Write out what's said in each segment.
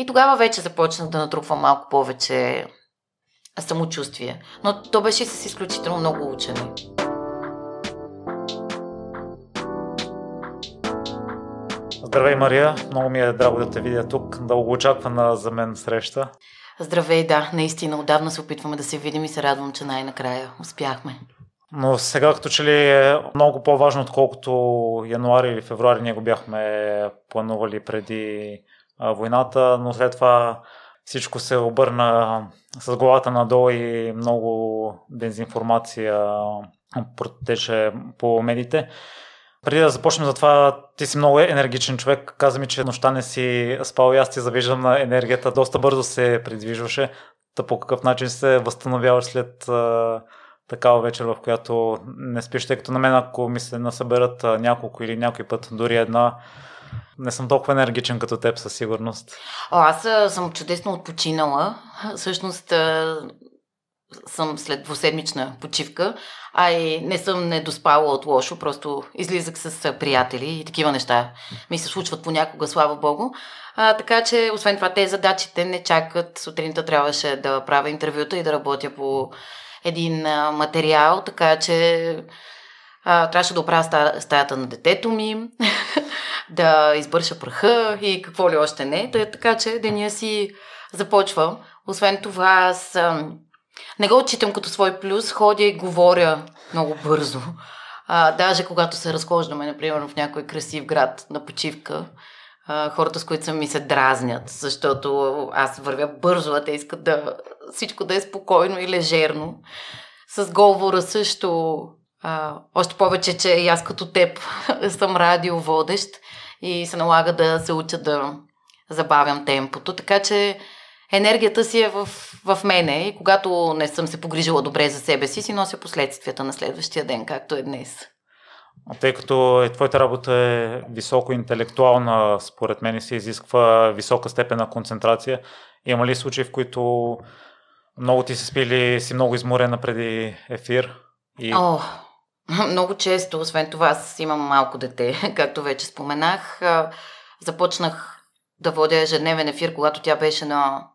И тогава вече започнах да натрупвам малко повече самочувствие. Но то беше с изключително много учене. Здравей, Мария! Много ми е драго да те видя тук. Дълго очаквана за мен среща. Здравей, да, наистина. Отдавна се опитваме да се видим и се радвам, че най-накрая успяхме. Но сега като че ли е много по-важно, отколкото януари или февруари ние го бяхме планували преди войната, но след това всичко се обърна с главата надолу и много дезинформация протече по медиите. Преди да започнем за това, ти си много енергичен човек. Каза ми, че нощта не си спал и аз ти завиждам на енергията. Доста бързо се придвижваше. Та по какъв начин се възстановяваш след а, такава вечер, в която не спиш, тъй като на мен, ако ми се насъберат няколко или някой път, дори една, не съм толкова енергичен като теб със сигурност. О, аз съм чудесно отпочинала. Всъщност съм след двуседмична почивка, а и не съм недоспала от лошо, просто излизах с приятели и такива неща ми се случват понякога, слава богу. А, така че, освен това, те задачите не чакат. Сутринта трябваше да правя интервюта и да работя по един материал, така че а, трябваше да оправя стая, стаята на детето ми, да избърша праха и какво ли още не. Така че деня си започва. Освен това, аз а, не го отчитам като свой плюс, ходя и говоря много бързо. А, даже когато се разхождаме, например, в някой красив град на почивка, а, хората, с които са ми се дразнят, защото аз вървя бързо, а те искат да всичко да е спокойно и лежерно. С говора също, а, още повече, че и аз като теб съм радиоводещ и се налага да се уча да забавям темпото, така че енергията си е в, в мене и когато не съм се погрижила добре за себе си, си нося последствията на следващия ден, както е днес. Тъй като е, твоята работа е високо интелектуална, според мен се изисква висока степен на концентрация. Има ли случаи, в които много ти се спили, си много изморена преди ефир? И... О, много често, освен това, аз имам малко дете, както вече споменах. Започнах да водя ежедневен ефир, когато тя беше на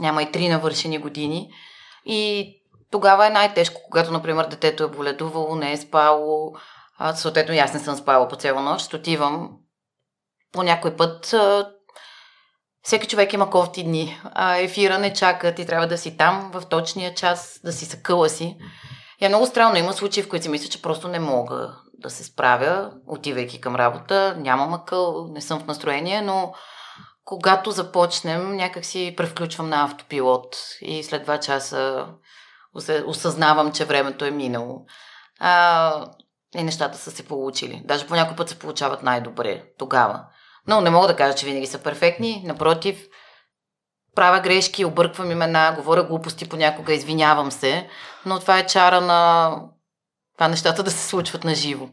няма и три навършени години. И тогава е най-тежко, когато, например, детето е боледувало, не е спало, съответно и аз не съм спала по цяла нощ, отивам по някой път. Всеки човек има кофти дни, а ефира не чака, ти трябва да си там в точния час, да си съкъла си. И е много странно, има случаи, в които си мисля, че просто не мога да се справя, отивайки към работа, нямам акъл, не съм в настроение, но когато започнем, някак си превключвам на автопилот и след два часа осъзнавам, че времето е минало. А, и нещата са се получили. Даже по някой път се получават най-добре тогава. Но не мога да кажа, че винаги са перфектни. Напротив, правя грешки, обърквам имена, говоря глупости понякога, извинявам се. Но това е чара на това нещата да се случват на живо.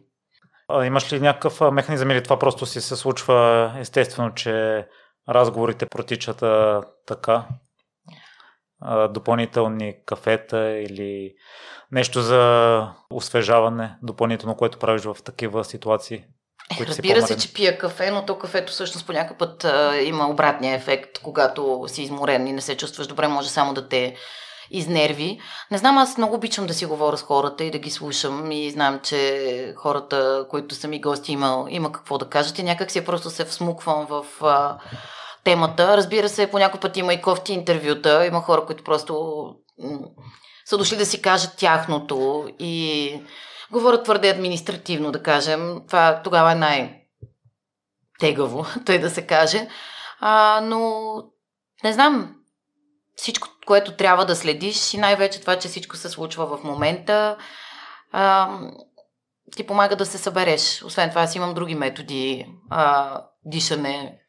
Имаш ли някакъв механизъм или това просто си се случва естествено, че разговорите протичат така? Допълнителни кафета или нещо за освежаване допълнително, което правиш в такива ситуации? Е, разбира се, че пия кафе, но то кафето всъщност по някакъв път а, има обратния ефект, когато си изморен и не се чувстваш добре, може само да те изнерви. Не знам, аз много обичам да си говоря с хората и да ги слушам и знам, че хората, които са ми гости, има, има какво да кажат и някак си просто се всмуквам в а, темата. Разбира се, по някой път има и кофти интервюта, има хора, които просто м- са дошли да си кажат тяхното и говорят твърде административно, да кажем. Това тогава е най-тегаво, тъй да се каже. А, но не знам, всичко, което трябва да следиш и най-вече това, че всичко се случва в момента, а, ти помага да се събереш. Освен това, аз имам други методи. А, дишане,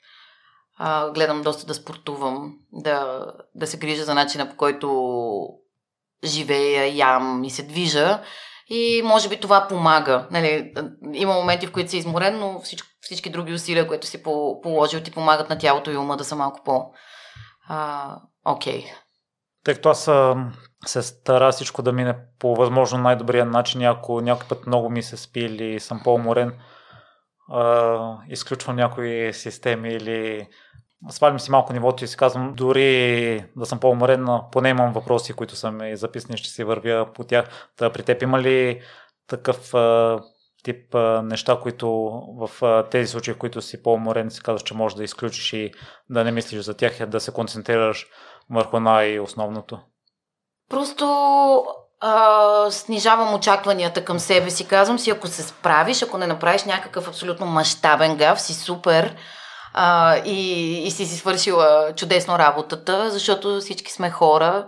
а, гледам доста да спортувам, да, да се грижа за начина по който живея, ям и се движа. И може би това помага. Нали, има моменти, в които си изморен, но всички, всички други усилия, които си положил, ти помагат на тялото и ума да са малко по... Окей. Okay. Тъй като аз се стара всичко да мине по възможно най-добрия начин, ако някой път много ми се спи или съм по-уморен, изключвам някои системи или свалим си малко нивото и си казвам, дори да съм по-уморен, поне имам въпроси, които са ми записани, ще си вървя по тях. Та при теб има ли такъв а, тип а, неща, които в а, тези случаи, в които си по-уморен, си казваш, че можеш да изключиш и да не мислиш за тях, да се концентрираш върху най-основното? Просто а, снижавам очакванията към себе си. Казвам си, ако се справиш, ако не направиш някакъв абсолютно мащабен гав, си супер а, и, и си си свършила чудесно работата, защото всички сме хора.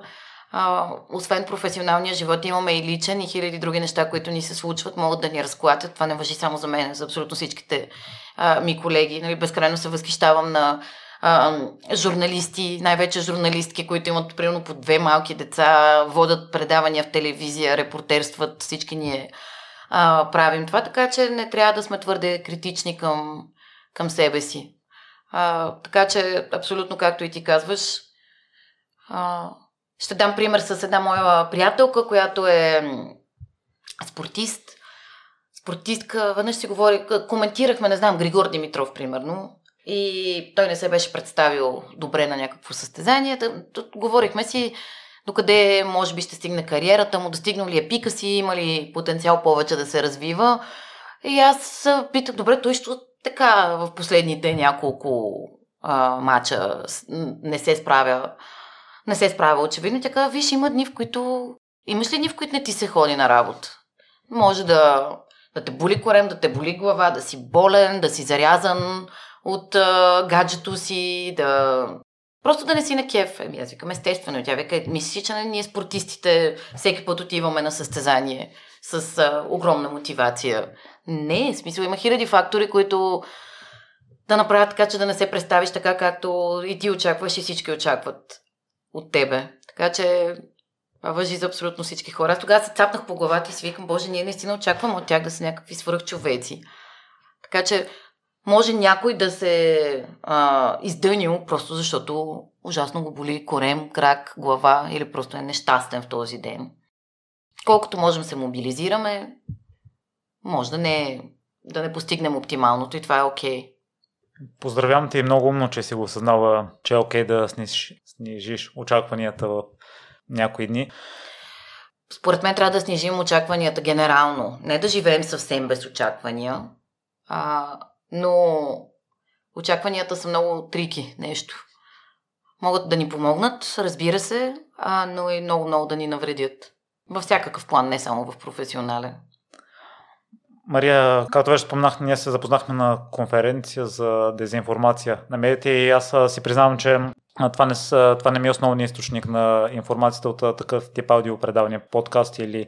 А, освен професионалния живот, имаме и личен и хиляди други неща, които ни се случват, могат да ни разклатят. Това не въжи само за мен, за абсолютно всичките а, ми колеги. Нали, безкрайно се възхищавам на а, журналисти, най-вече журналистки, които имат примерно по две малки деца, водят предавания в телевизия, репортерстват, всички ние а, правим това, така че не трябва да сме твърде критични към, към себе си. А, така че, абсолютно както и ти казваш, а, ще дам пример с една моя приятелка, която е спортист. Спортистка, веднъж си говори, коментирахме, не знам, Григор Димитров, примерно, и той не се беше представил добре на някакво състезание. Говорихме си докъде може би ще стигне кариерата му, достигнал ли е пика си, има ли потенциал повече да се развива. И аз питах, добре, той ще така в последните няколко а, мача не се справя. Не се справя очевидно. Казва, виж, има дни, в които... Имаш ли дни, в които не ти се ходи на работа? Може да, да те боли корем, да те боли глава, да си болен, да си зарязан, от а, гаджето си, да... Просто да не си на кеф. Еми, аз викам естествено. Тя вика, мислиш, че ние спортистите всеки път отиваме на състезание с а, огромна мотивация. Не, в смисъл има хиляди фактори, които да направят така, че да не се представиш така, както и ти очакваш и всички очакват от тебе. Така че това въжи за абсолютно всички хора. Аз тогава се цапнах по главата и си викам, Боже, ние наистина очакваме от тях да са някакви свръхчовеци. Така че може някой да се а, издънил просто защото ужасно го боли корем, крак, глава или просто е нещастен в този ден. Колкото можем се мобилизираме, може да не, да не постигнем оптималното и това е окей. Okay. Поздравявам те и много умно, че си го осъзнава, че е окей okay да снижиш, снижиш очакванията в някои дни. Според мен трябва да снижим очакванията генерално. Не да живеем съвсем без очаквания, а, но очакванията са много трики нещо. Могат да ни помогнат, разбира се, а, но и много-много да ни навредят. Във всякакъв план, не само в професионален. Мария, както вече спомнах, ние се запознахме на конференция за дезинформация на медиите и аз си признавам, че това не, това не ми е основният източник на информацията от такъв тип аудиопредавания, подкаст или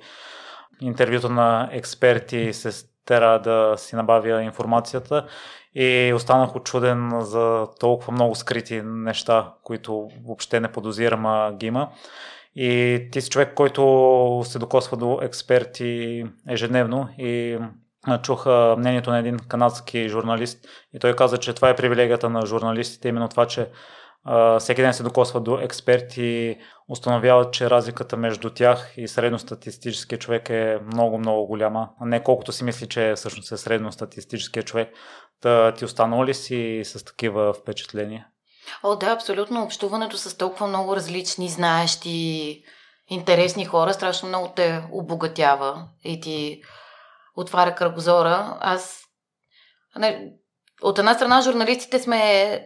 интервюта на експерти се трябва да си набавя информацията и останах очуден за толкова много скрити неща, които въобще не подозирам, а ги има. И ти си човек, който се докосва до експерти ежедневно и чух мнението на един канадски журналист и той каза, че това е привилегията на журналистите, именно това, че всеки ден се докосват до експерти установяват, че разликата между тях и средностатистическия човек е много-много голяма. Не колкото си мисли, че всъщност е средностатистическия човек. Та ти останал ли си с такива впечатления? О, да, абсолютно. Общуването с толкова много различни, знаещи, интересни хора страшно много те обогатява и ти отваря кръгозора. Аз не, от една страна журналистите сме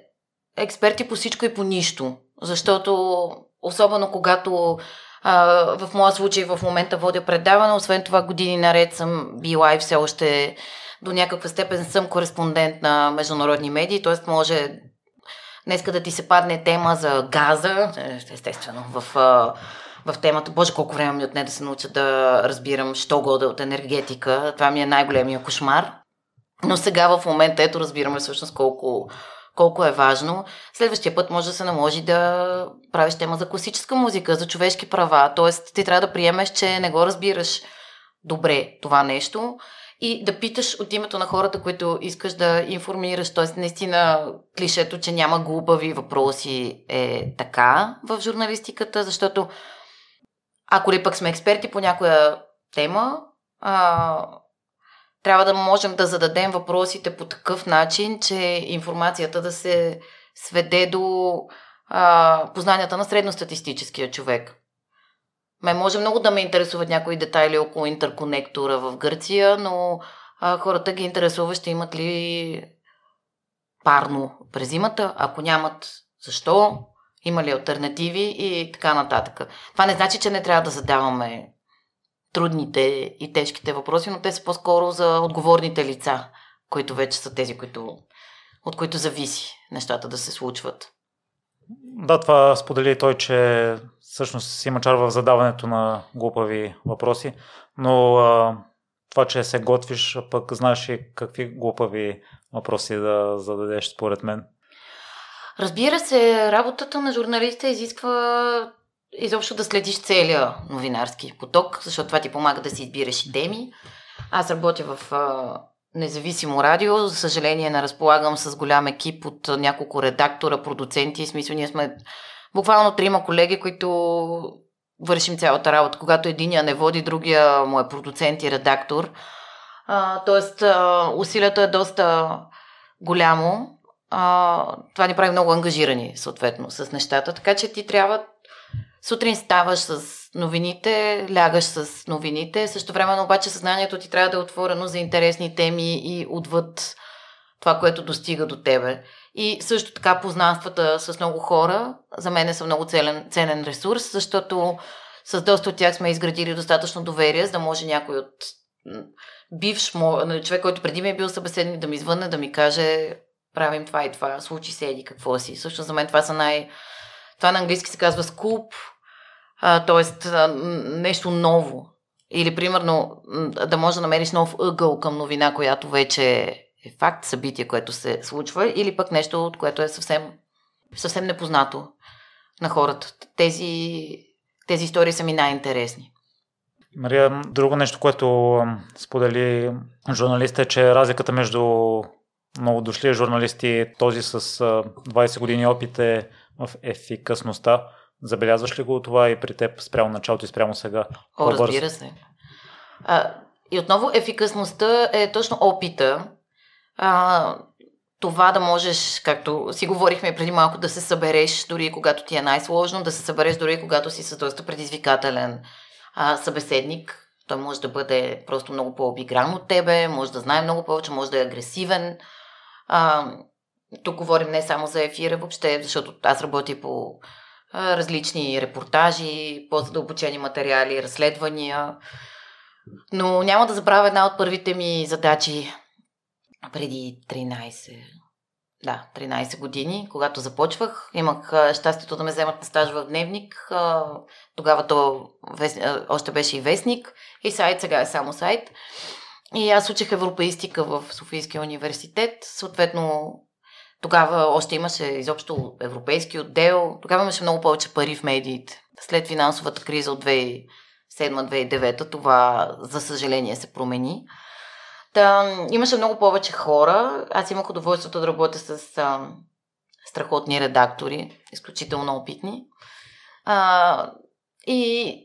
експерти по всичко и по нищо. Защото, особено когато а, в моя случай в момента водя предаване, освен това години наред съм била и все още до някаква степен съм кореспондент на международни медии, т.е. може днеска да ти се падне тема за газа, естествено, в, в темата. Боже, колко време ми отне да се науча да разбирам, що года от енергетика. Това ми е най-големия кошмар. Но сега в момента, ето разбираме всъщност колко колко е важно. Следващия път може да се наложи да правиш тема за класическа музика, за човешки права. Тоест, ти трябва да приемеш, че не го разбираш добре това нещо и да питаш от името на хората, които искаш да информираш. Тоест, наистина, клишето, че няма глупави въпроси е така в журналистиката, защото ако ли пък сме експерти по някоя тема, а, трябва да можем да зададем въпросите по такъв начин, че информацията да се сведе до а, познанията на средностатистическия човек. Ме може много да ме интересуват някои детайли около интерконектора в Гърция, но а, хората ги интересува ще имат ли парно през зимата, ако нямат защо, има ли альтернативи и така нататък. Това не значи, че не трябва да задаваме трудните и тежките въпроси, но те са по-скоро за отговорните лица, които вече са тези, които, от които зависи нещата да се случват. Да, това сподели той, че всъщност има чар в задаването на глупави въпроси, но а, това, че се готвиш, пък знаеш и какви глупави въпроси да зададеш според мен. Разбира се, работата на журналиста изисква изобщо да следиш целия новинарски поток, защото това ти помага да си избираш и теми. Аз работя в а, независимо радио. За съжаление не разполагам с голям екип от няколко редактора, продуценти. В смисъл, ние сме буквално трима колеги, които вършим цялата работа. Когато единия не води, другия му е продуцент и редактор. А, тоест, а, усилието е доста голямо. А, това ни прави много ангажирани, съответно, с нещата. Така че ти трябва сутрин ставаш с новините, лягаш с новините, също време обаче съзнанието ти трябва да е отворено за интересни теми и отвъд това, което достига до тебе. И също така познанствата с много хора за мен са много целен, ценен ресурс, защото с доста от тях сме изградили достатъчно доверие, за да може някой от бивш нали, човек, който преди ми е бил събеседник, да ми извънне, да ми каже правим това и това, случи се еди какво си. Също за мен това са най... Това на английски се казва скуп, т.е. нещо ново. Или, примерно, да можеш да намериш нов ъгъл към новина, която вече е факт, събитие, което се случва, или пък нещо, от което е съвсем, съвсем непознато на хората. Тези, тези истории са ми най-интересни. Мария, друго нещо, което сподели журналиста е, че разликата между много дошли журналисти, този с 20 години опит е в ефикасността. Забелязваш ли го това и при теб спрямо началото и спрямо сега? О, разбира се. А, и отново ефикасността е точно опита. А, това да можеш, както си говорихме преди малко, да се събереш дори когато ти е най-сложно, да се събереш дори когато си с доста предизвикателен а, събеседник. Той може да бъде просто много по-обигран от тебе, може да знае много повече, може да е агресивен. А, тук говорим не само за ефира въобще, защото аз работя по а, различни репортажи, по-задълбочени материали, разследвания. Но няма да забравя една от първите ми задачи преди 13, да, 13 години, когато започвах. Имах щастието да ме вземат на стаж в дневник. Тогава то още беше и вестник и сайт, сега е само сайт. И аз учих европеистика в Софийския университет. Съответно, тогава още имаше изобщо европейски отдел. Тогава имаше много повече пари в медиите. След финансовата криза от 2007-2009 това, за съжаление, се промени. Та, имаше много повече хора. Аз имах удоволствието да работя с а, страхотни редактори, изключително опитни. А, и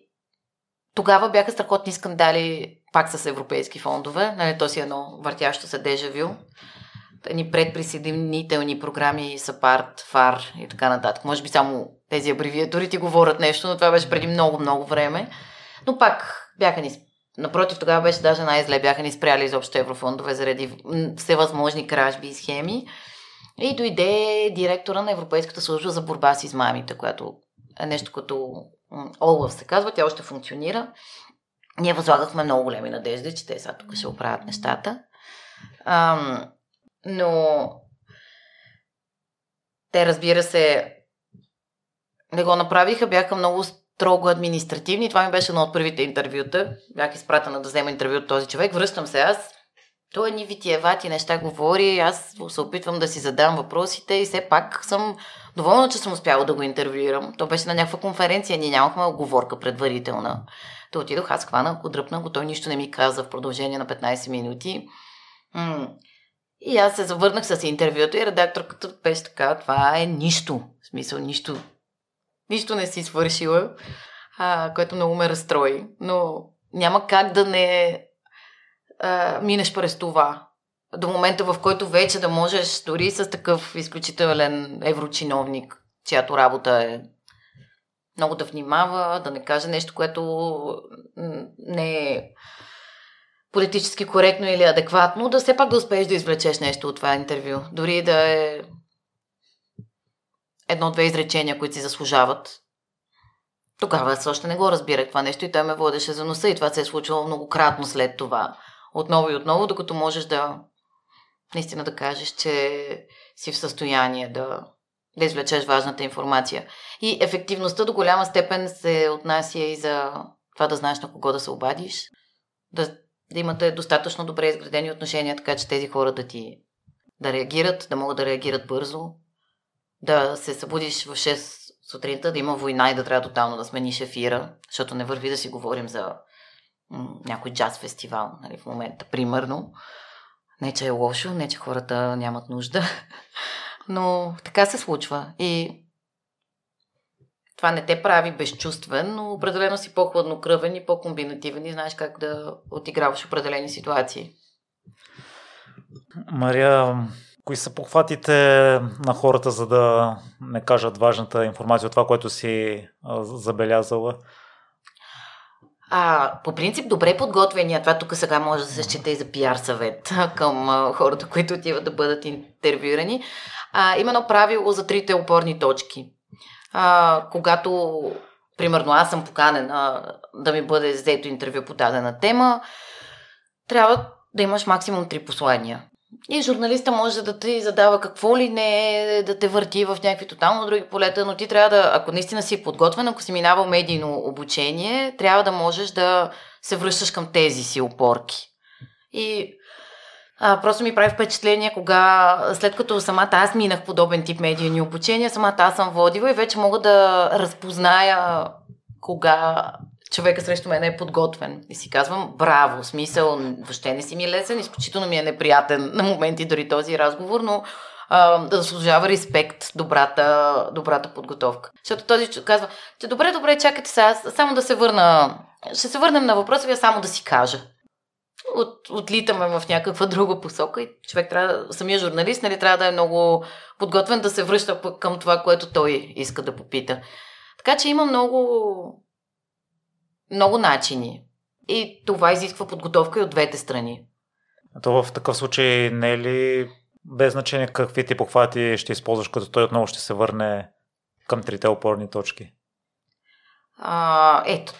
тогава бяха страхотни скандали пак с европейски фондове. Нали, то си е едно въртящо се дежавю. Ни предприсъединителни програми, САПАРТ, ФАР и така нататък. Може би само тези абревиатури ти говорят нещо, но това беше преди много-много време. Но пак бяха ни Напротив, тогава беше даже най-зле. Бяха ни спряли изобщо еврофондове заради всевъзможни кражби и схеми. И дойде директора на Европейската служба за борба с измамите, която е нещо като ОЛАВ се казва, тя още функционира. Ние възлагахме много големи надежди, че те сега тук ще оправят нещата. Ам, но те, разбира се, не го направиха, бяха много строго административни. Това ми беше едно от първите интервюта. Бях изпратена да взема интервю от този човек. Връщам се аз. Той е ни витиевати неща говори. Аз се опитвам да си задам въпросите и все пак съм доволна, че съм успяла да го интервюирам. То беше на някаква конференция. Ние нямахме оговорка предварителна. То отидох, аз хванах го, го. Той нищо не ми каза в продължение на 15 минути. М- и аз се завърнах с интервюто и редакторката беше така, това е нищо. В смисъл, нищо нищо не си свършила, а, което много ме разстрои. Но няма как да не а, минеш през това. до момента, в който вече да можеш дори с такъв изключителен еврочиновник, чиято работа е много да внимава, да не каже нещо, което не е политически коректно или адекватно, да все пак да успееш да извлечеш нещо от това интервю. Дори да е едно-две изречения, които си заслужават. Тогава аз още не го разбирах това нещо и той ме водеше за носа и това се е случвало многократно след това. Отново и отново, докато можеш да наистина да кажеш, че си в състояние да, да извлечеш важната информация. И ефективността до голяма степен се отнася и за това да знаеш на кого да се обадиш, да, да имате достатъчно добре изградени отношения, така че тези хора да ти да реагират, да могат да реагират бързо, да се събудиш в 6 сутринта, да има война и да трябва тотално да смениш ефира, защото не върви да си говорим за някой джаз фестивал нали, в момента, примерно. Не, че е лошо, не, че хората нямат нужда, но така се случва. И това не те прави безчувствен, но определено си по-хладнокръвен и по-комбинативен и знаеш как да отиграваш определени ситуации. Мария, кои са похватите на хората, за да не кажат важната информация от това, което си забелязала? А, по принцип, добре подготвения, това тук сега може да се счете и за пиар съвет към а, хората, които отиват да бъдат интервюирани. А, има едно правило за трите опорни точки. А, когато, примерно, аз съм поканена да ми бъде взето интервю по дадена тема, трябва да имаш максимум три послания. И журналиста може да ти задава какво ли не, да те върти в някакви тотално други полета, но ти трябва да, ако наистина си подготвен, ако си минавал медийно обучение, трябва да можеш да се връщаш към тези си опорки. И а, просто ми прави впечатление, кога, след като самата аз минах подобен тип медийни обучения, самата аз съм водила и вече мога да разпозная кога човека срещу мен е подготвен. И си казвам, браво, смисъл, въобще не си ми лесен, изключително ми е неприятен на моменти дори този разговор, но а, да заслужава респект добрата, добрата подготовка. Защото този казва, че добре, добре, чакайте сега, само да се върна, ще се върнем на въпроса, вие само да си кажа. От, отлитаме в някаква друга посока и човек трябва, самия журналист, нали, трябва да е много подготвен да се връща към това, което той иска да попита. Така че има много много начини. И това изисква подготовка и от двете страни. То в такъв случай не е ли без значение какви ти похвати ще използваш, като той отново ще се върне към трите опорни точки? А, ето,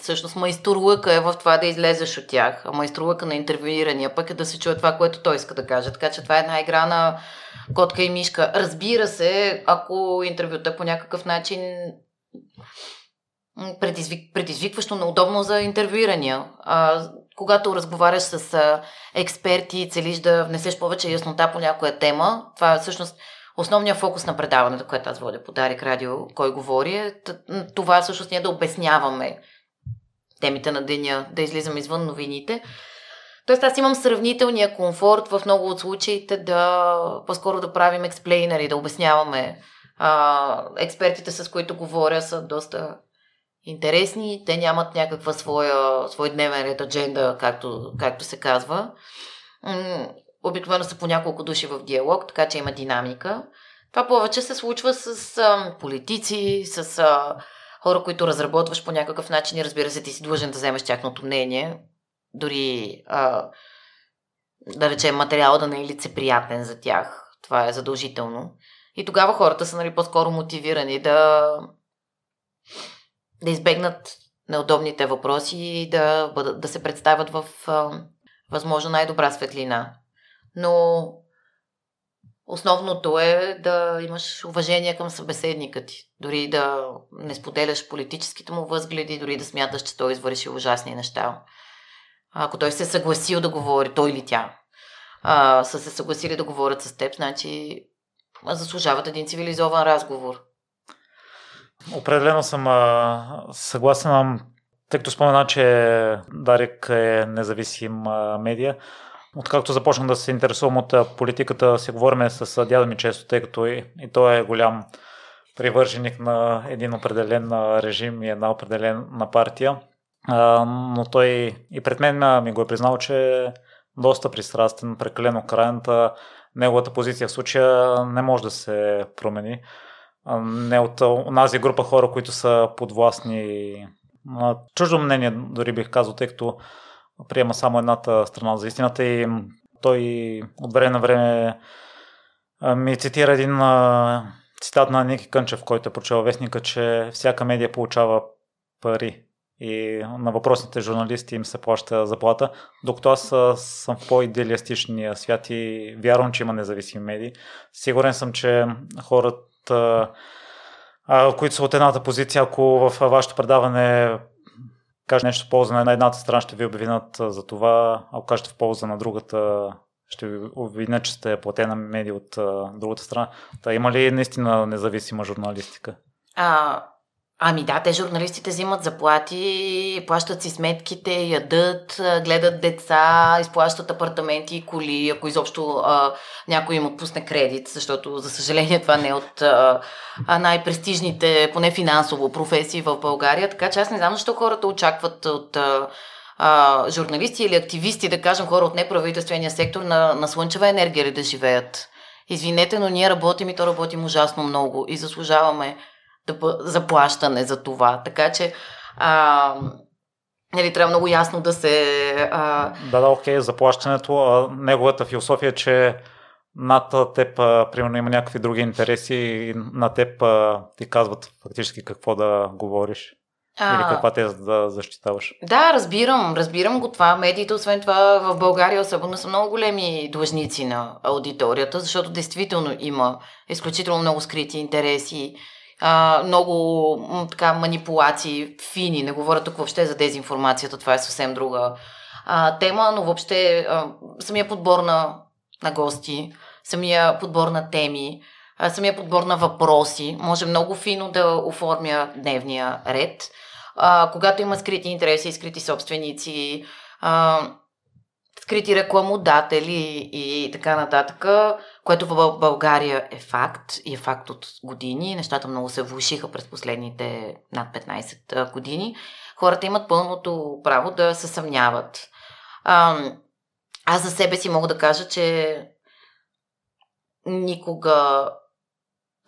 всъщност майсторлъка е в това да излезеш от тях. А майсторлъка на интервюирания пък е да се чуе това, което той иска да каже. Така че това е една игра на котка и мишка. Разбира се, ако интервюта по някакъв начин предизвик, предизвикващо неудобно за интервюирания. А, когато разговаряш с а, експерти и целиш да внесеш повече яснота по някоя тема, това всъщност основният фокус на предаването, което аз водя по Дарик Радио, кой говори, е това всъщност ние да обясняваме темите на деня, да излизаме извън новините. Тоест аз имам сравнителния комфорт в много от случаите да по-скоро да правим експлейнери, да обясняваме. А, експертите, с които говоря, са доста интересни, те нямат някаква своя, свой дневен ред адженда, както, както се казва. Обикновено са по няколко души в диалог, така че има динамика. Това повече се случва с а, политици, с а, хора, които разработваш по някакъв начин и разбира се, ти си длъжен да вземеш тяхното мнение. Дори, а, да речем, материала да не е лицеприятен за тях. Това е задължително. И тогава хората са нали, по-скоро мотивирани да да избегнат неудобните въпроси и да, да се представят в а, възможно най-добра светлина. Но основното е да имаш уважение към събеседника ти. Дори да не споделяш политическите му възгледи, дори да смяташ, че той извърши ужасни неща. Ако той се е съгласил да говори, той или тя, а, са се съгласили да говорят с теб, значи заслужават един цивилизован разговор. Определено съм а, съгласен, тъй като спомена, че Дарик е независим а, медия. Откакто започнах да се интересувам от политиката, си говорим с дядо ми често, тъй като и, и той е голям привърженик на един определен режим и една определена партия. А, но той и пред мен ми го е признал, че доста пристрастен, прекалено крайната. Неговата позиция в случая не може да се промени. Не от онази група хора, които са подвластни чуждо мнение, дори бих казал, тъй като приема само едната страна за истината и той от време на време ми цитира един цитат на Ники Кънчев, който е прочел вестника, че всяка медия получава пари и на въпросните журналисти им се плаща заплата, докато аз съм в по-идеалистичния свят и вярвам, че има независими медии. Сигурен съм, че хората, които са от едната позиция, ако в вашето предаване каже нещо в полза на едната страна, ще ви обвинат за това, ако кажете в полза на другата, ще ви обвинят, че сте платена медия от другата страна. Та има ли наистина независима журналистика? А, Ами да, те журналистите взимат заплати, плащат си сметките, ядат, гледат деца, изплащат апартаменти и коли, ако изобщо а, някой им отпусне кредит, защото за съжаление това не е от а, най-престижните, поне финансово, професии в България. Така че аз не знам защо хората очакват от а, журналисти или активисти, да кажем хора от неправителствения сектор на, на слънчева енергия да живеят. Извинете, но ние работим и то работим ужасно много и заслужаваме да, заплащане за това. Така че а, нали, трябва много ясно да се... А... Да, да, окей, заплащането. А, неговата философия е, че над теб, а, примерно, има някакви други интереси и на теб а, ти казват фактически какво да говориш. А, Или каква те да защитаваш? Да, разбирам. Разбирам го това. Медиите, освен това, в България особено са много големи длъжници на аудиторията, защото действително има изключително много скрити интереси а, много така манипулации, фини, не говоря тук въобще за дезинформацията, това е съвсем друга а, тема, но въобще а, самия подбор на, на гости, самия подбор на теми, а, самия подбор на въпроси може много фино да оформя дневния ред. А, когато има скрити интереси, скрити собственици, а, скрити рекламодатели и така нататък, което в България е факт и е факт от години. Нещата много се влушиха през последните над 15 години. Хората имат пълното право да се съмняват. Аз за себе си мога да кажа, че никога,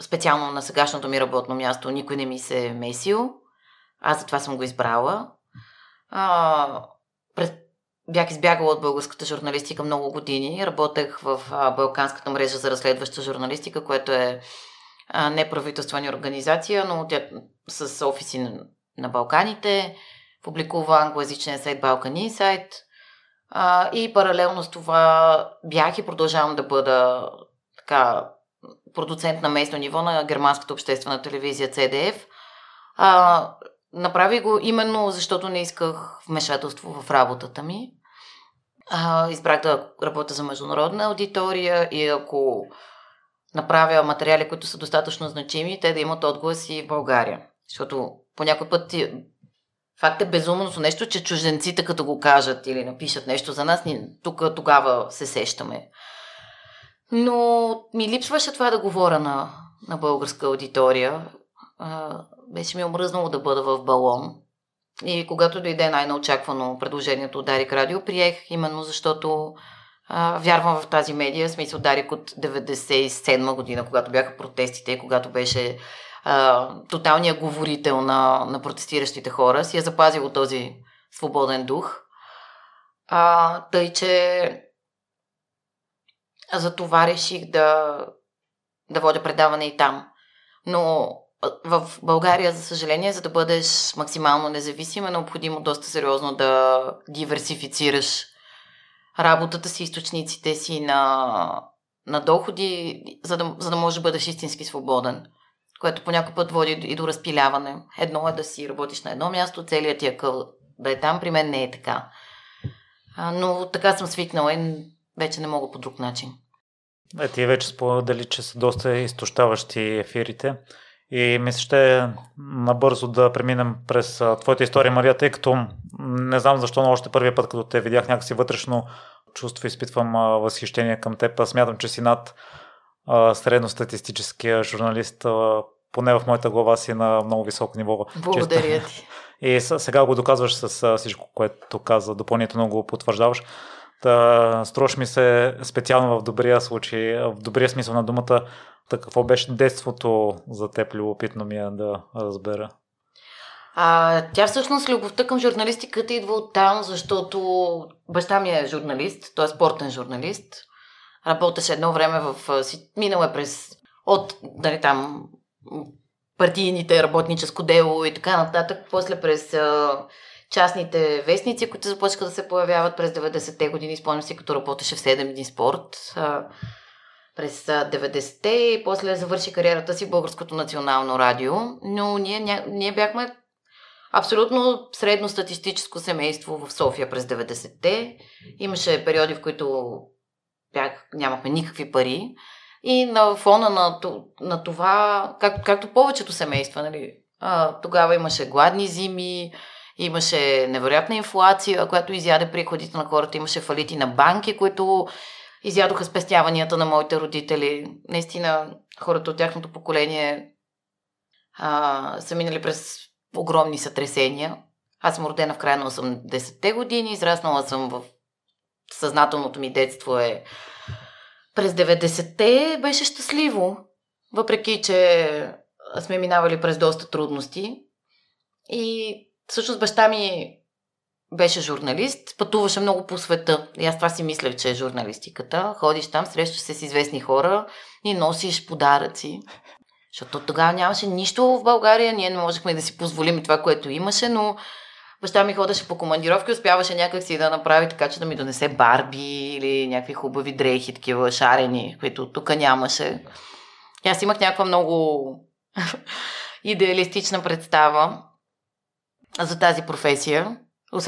специално на сегашното ми работно място, никой не ми се е месил. Аз затова съм го избрала. А, през бях избягала от българската журналистика много години. Работех в Балканската мрежа за разследваща журналистика, което е неправителствена организация, но тя с офиси на Балканите, публикува англоязичен сайт Balkan Insight и паралелно с това бях и продължавам да бъда така продуцент на местно ниво на германската обществена телевизия CDF. Направи го именно защото не исках вмешателство в работата ми. А, избрах да работя за международна аудитория и ако направя материали, които са достатъчно значими, те да имат отглас и в България. Защото по някой път факт е безумното нещо, че чужденците като го кажат или напишат нещо за нас, ние тук тогава се сещаме. Но ми липсваше това да говоря на, на българска аудитория беше ми омръзнало да бъда в балон. И когато дойде най-неочаквано предложението от Дарик Радио, приех именно защото а, вярвам в тази медия. Смисъл Дарик от 97 година, когато бяха протестите, когато беше а, тоталният говорител на, на протестиращите хора, си е запазил този свободен дух. А, тъй, че за това реших да, да водя предаване и там. Но в България, за съжаление, за да бъдеш максимално независим, е необходимо доста сериозно да диверсифицираш работата си, източниците си на, на доходи, за да, за да можеш да бъдеш истински свободен. Което по някой път води и до разпиляване. Едно е да си работиш на едно място, целият ти акъл да е там, при мен не е така. Но така съм свикнала и вече не мога по друг начин. Е, ти вече сподели, че са доста изтощаващи ефирите. И мисля, ще набързо да преминем през твоята история, Мария, тъй като не знам защо, но още първия път, като те видях някакси вътрешно чувство, изпитвам възхищение към теб. Смятам, че си над средностатистическия журналист, поне в моята глава си на много високо ниво. Благодаря ти. И сега го доказваш с всичко, което каза, допълнително го потвърждаваш. Та, струваш ми се специално в добрия случай, в добрия смисъл на думата, та какво беше детството за теб, любопитно ми е да разбера. А, тя всъщност любовта към журналистиката идва от там, защото баща ми е журналист, той е спортен журналист. Работеше едно време в... Минал е през... От, дали там, партийните, работническо дело и така нататък. После през частните вестници, които започнаха да се появяват през 90-те години. Спомням си, като работеше в 7 дни спорт. През 90-те и после завърши кариерата си Българското национално радио. Но ние, ние бяхме абсолютно средностатистическо семейство в София през 90-те. Имаше периоди, в които бях, нямахме никакви пари. И на фона на, на това, как, както повечето семейства, нали, а, тогава имаше гладни зими, имаше невероятна инфлация, която изяде приходите на хората, имаше фалити на банки, които изядоха спестяванията на моите родители. Наистина, хората от тяхното поколение а, са минали през огромни сътресения. Аз съм родена в края на 80-те години, израснала съм в съзнателното ми детство е през 90-те беше щастливо, въпреки че сме минавали през доста трудности. И всъщност баща ми беше журналист, пътуваше много по света. И аз това си мислех, че е журналистиката. Ходиш там, срещаш се с известни хора и носиш подаръци. Защото тогава нямаше нищо в България, ние не можехме да си позволим това, което имаше, но баща ми ходеше по командировки, успяваше някакси да направи така, че да ми донесе барби или някакви хубави дрехи, такива шарени, които тук нямаше. И аз имах някаква много идеалистична представа за тази професия.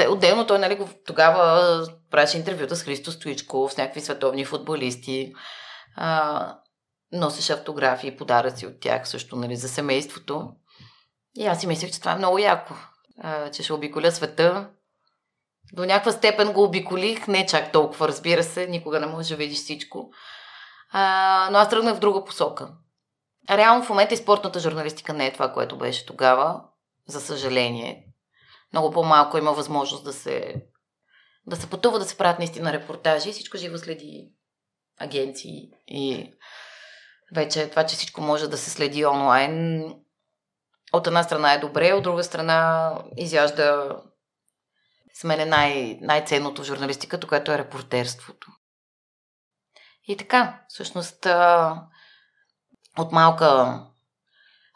Отделно той нали, тогава правеше интервюта с Христо Стоичков, с някакви световни футболисти. А, носеше автографии подаръци от тях също нали, за семейството. И аз си мислех, че това е много яко. А, че ще обиколя света. До някаква степен го обиколих, не чак толкова, разбира се, никога не можеш да видиш всичко. А, но аз тръгнах в друга посока. Реално в момента и спортната журналистика не е това, което беше тогава, за съжаление. Много по-малко има възможност да се, да се пътува, да се правят наистина репортажи. Всичко живо следи агенции и вече това, че всичко може да се следи онлайн, от една страна е добре, от друга страна изяжда с мен най- най-ценното в журналистиката, което е репортерството. И така, всъщност от малка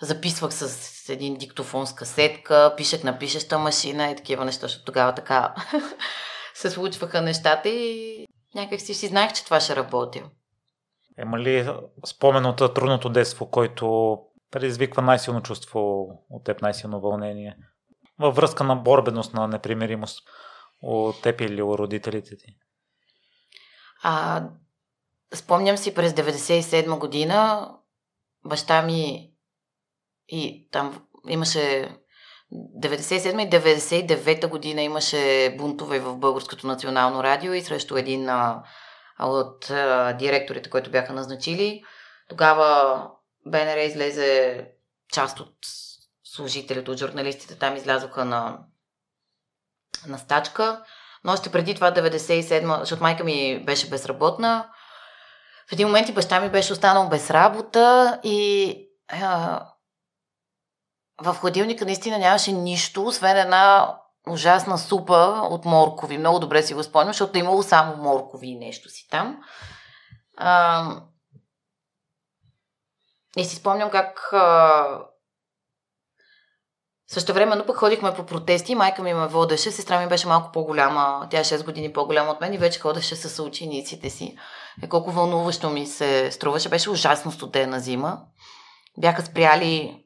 записвах с един диктофон с касетка, пишех на пишеща машина и такива неща, защото тогава така се случваха нещата и някак си си знаех, че това ще работя. Има ли спомен от трудното детство, който предизвиква най-силно чувство от теб, най-силно вълнение? Във връзка на борбеност, на непримиримост от теб или от родителите ти? А, спомням си през 97 година баща ми и там имаше 97 и 99 година имаше бунтове в Българското национално радио и срещу един а, от а, директорите, които бяха назначили. Тогава БНР излезе част от служителите, от журналистите там излязоха на, на стачка. Но още преди това, 97, защото майка ми беше безработна, в един момент и баща ми беше останал без работа и а, в хладилника наистина нямаше нищо, освен една ужасна супа от моркови. Много добре си го спомням, защото е имало само моркови и нещо си там. А, и си спомням как а, също време, но пък ходихме по протести, майка ми ме водеше, сестра ми беше малко по-голяма, тя е 6 години по-голяма от мен и вече ходеше с учениците си. И колко вълнуващо ми се струваше, беше ужасно студена зима. Бяха спряли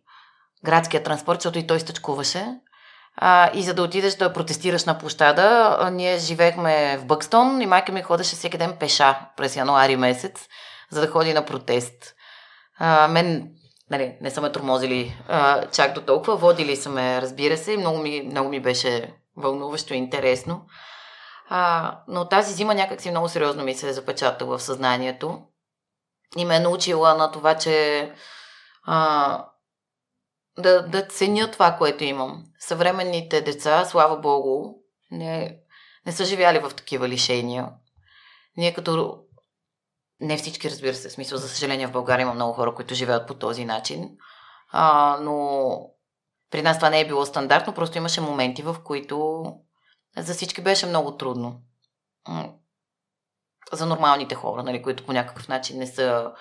градския транспорт, защото и той стъчкуваше. А, и за да отидеш да протестираш на площада, ние живеехме в Бъкстон и майка ми ходеше всеки ден пеша през януари месец, за да ходи на протест. А, мен нали, не са ме тормозили а, чак до толкова, водили са ме, разбира се, и много ми, много ми беше вълнуващо и интересно. А, но тази зима някак си много сериозно ми се е запечатала в съзнанието и ме е научила на това, че а, да, да ценя това, което имам. Съвременните деца, слава Богу, не, не са живяли в такива лишения. ние като не всички, разбира се, смисъл, за съжаление в България има много хора, които живеят по този начин, а, но при нас това не е било стандартно, просто имаше моменти, в които за всички беше много трудно. За нормалните хора, нали, които по някакъв начин не са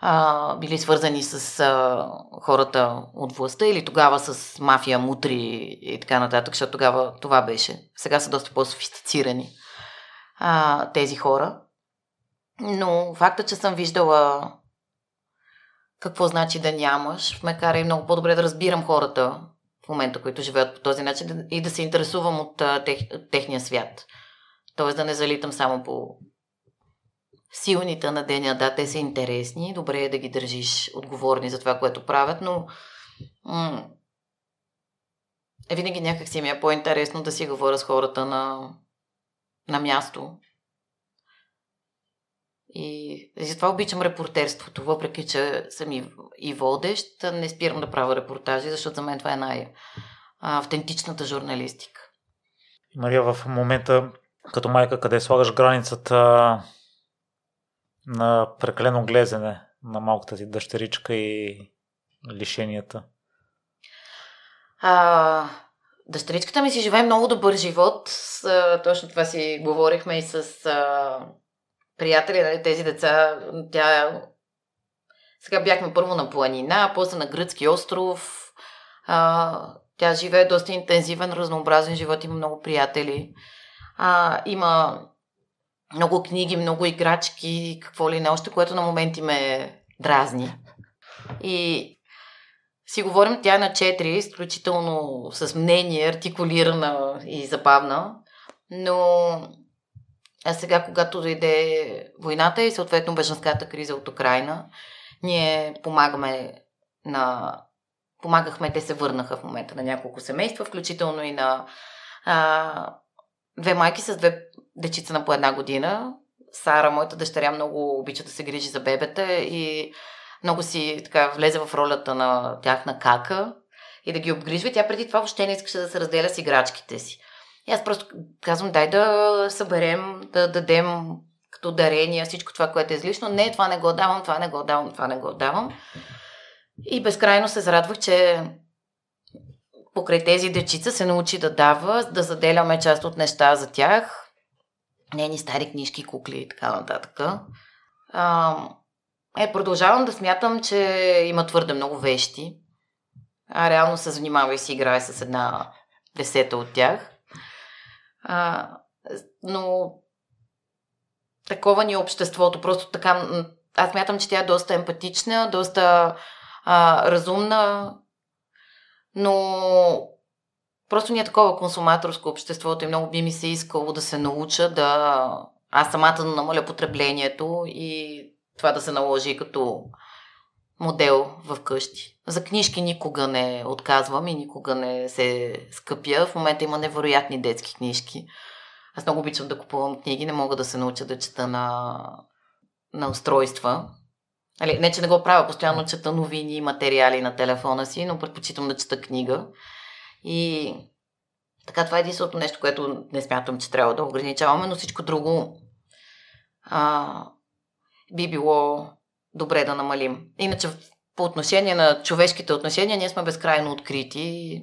а, били свързани с а, хората от властта или тогава с мафия, мутри и така нататък, защото тогава това беше. Сега са доста по-софистицирани а, тези хора. Но факта, че съм виждала какво значи да нямаш, ме кара и много по-добре да разбирам хората в момента, които живеят по този начин и да се интересувам от тех, техния свят. Тоест да не залитам само по силните на деня. Да, те са интересни, добре е да ги държиш отговорни за това, което правят, но м- е винаги някак си ми е по-интересно да си говоря с хората на, на място, и затова обичам репортерството, въпреки че съм и, и водещ, не спирам да правя репортажи, защото за мен това е най-автентичната журналистика. Мария, в момента като майка, къде слагаш границата на прекалено глезене на малката ти дъщеричка и лишенията? А, дъщеричката ми си живее много добър живот. С, точно това си говорихме и с а, приятели, нали, тези деца, тя... Сега бяхме първо на планина, после на гръцки остров. А, тя живее доста интензивен, разнообразен живот, има много приятели. А, има много книги, много играчки, какво ли не още, което на моменти ме дразни. И си говорим, тя е на 4, изключително с мнение, артикулирана и забавна, но а сега, когато дойде войната и съответно бежанската криза от Украина, ние помагаме на... Помагахме, те се върнаха в момента на няколко семейства, включително и на а, две майки с две дечица на по една година. Сара, моята дъщеря, много обича да се грижи за бебета и много си така влезе в ролята на тяхна кака и да ги обгрижва. Тя преди това въобще не искаше да се разделя с играчките си. И аз просто казвам, дай да съберем, да дадем като дарения всичко това, което е излишно. Не, това не го давам, това не го давам, това не го давам. И безкрайно се зарадвах, че покрай тези дечица се научи да дава, да заделяме част от неща за тях. Нейни стари книжки, кукли и така нататък. А, е, продължавам да смятам, че има твърде много вещи. А реално се занимава и си играе с една десета от тях. А, но такова ни е обществото. Просто така. Аз мятам, че тя е доста емпатична, доста а, разумна, но просто ни е такова консуматорско обществото и много би ми се искало да се науча да аз самата да намаля потреблението и това да се наложи като модел в къщи. За книжки никога не отказвам и никога не се скъпя. В момента има невероятни детски книжки. Аз много обичам да купувам книги, не мога да се науча да чета на, на устройства. Не, че не го правя, постоянно чета новини и материали на телефона си, но предпочитам да чета книга. И така, това е единственото нещо, което не смятам, че трябва да ограничаваме, но всичко друго а, би било добре да намалим. Иначе по отношение на човешките отношения, ние сме безкрайно открити.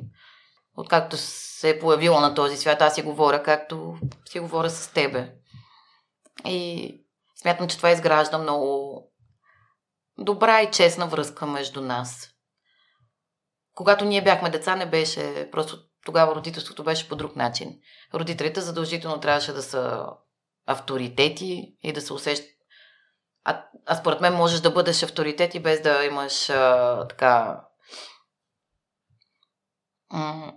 Откакто се е появила на този свят, аз си говоря както си говоря с тебе. И смятам, че това изгражда много добра и честна връзка между нас. Когато ние бяхме деца, не беше просто тогава родителството беше по друг начин. Родителите задължително трябваше да са авторитети и да се усещат а, а според мен можеш да бъдеш авторитет и без да имаш а, така. М-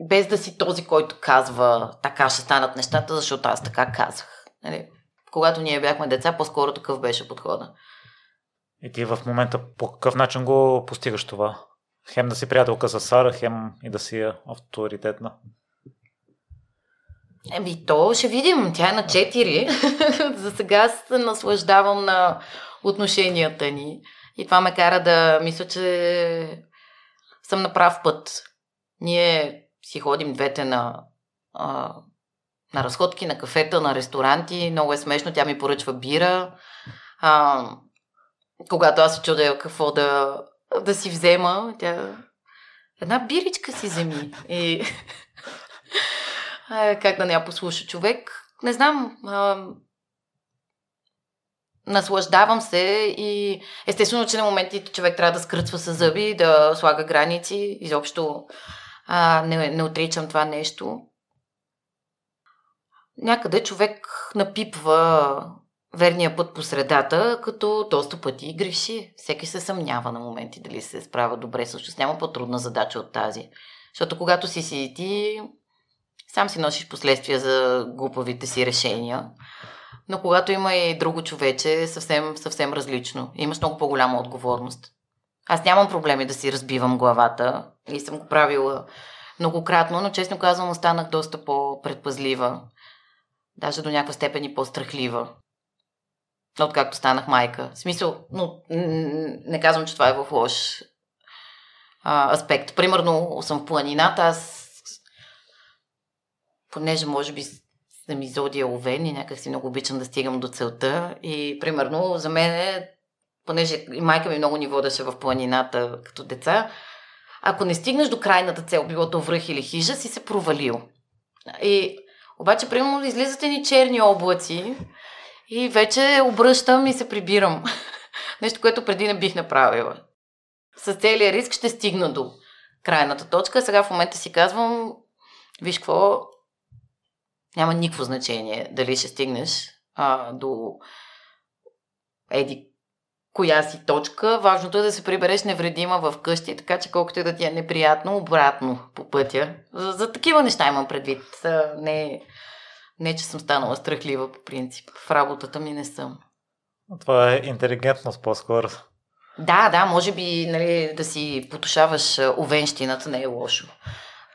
без да си този, който казва така ще станат нещата, защото аз така казах. Нали? Когато ние бяхме деца, по-скоро такъв беше подхода. И ти в момента по какъв начин го постигаш това? Хем да си приятелка с Сара, хем и да си авторитетна. Еми, то ще видим. Тя е на 4. За сега се наслаждавам на отношенията ни. И това ме кара да мисля, че съм на прав път. Ние си ходим двете на, а, на разходки, на кафета, на ресторанти. Много е смешно. Тя ми поръчва бира. А, когато аз се чудя какво да, да си взема, тя една биричка си вземи. И как да не я послуша човек. Не знам. А, наслаждавам се и естествено, че на моменти човек трябва да скръцва с зъби, да слага граници. Изобщо а, не, не отричам това нещо. Някъде човек напипва верния път по средата, като доста пъти греши. Всеки се съмнява на моменти дали се справя добре. Също няма по-трудна задача от тази. Защото когато си си ти, сам си носиш последствия за глупавите си решения. Но когато има и друго човече, е съвсем, съвсем различно. Имаш много по-голяма отговорност. Аз нямам проблеми да си разбивам главата и съм го правила многократно, но честно казвам, останах доста по-предпазлива. Даже до някаква степен и по-страхлива. Откакто станах майка. В смисъл, но не казвам, че това е в лош а, аспект. Примерно съм в планината, аз понеже може би съм ми зодия Овен и някак си много обичам да стигам до целта. И примерно за мен е, понеже и майка ми много ни водеше в планината като деца, ако не стигнеш до крайната цел, било то връх или хижа, си се провалил. И обаче, примерно, излизате ни черни облаци и вече обръщам и се прибирам. Нещо, което преди не бих направила. С целия риск ще стигна до крайната точка. Сега в момента си казвам, виж какво, няма никакво значение дали ще стигнеш а, до еди коя си точка. Важното е да се прибереш невредима в къщи, така че колкото и да ти е неприятно, обратно по пътя. За, за такива неща имам предвид. Не, не, че съм станала страхлива по принцип. В работата ми не съм. Това е интелигентност по-скоро. Да, да, може би нали, да си потушаваш овенщината не е лошо.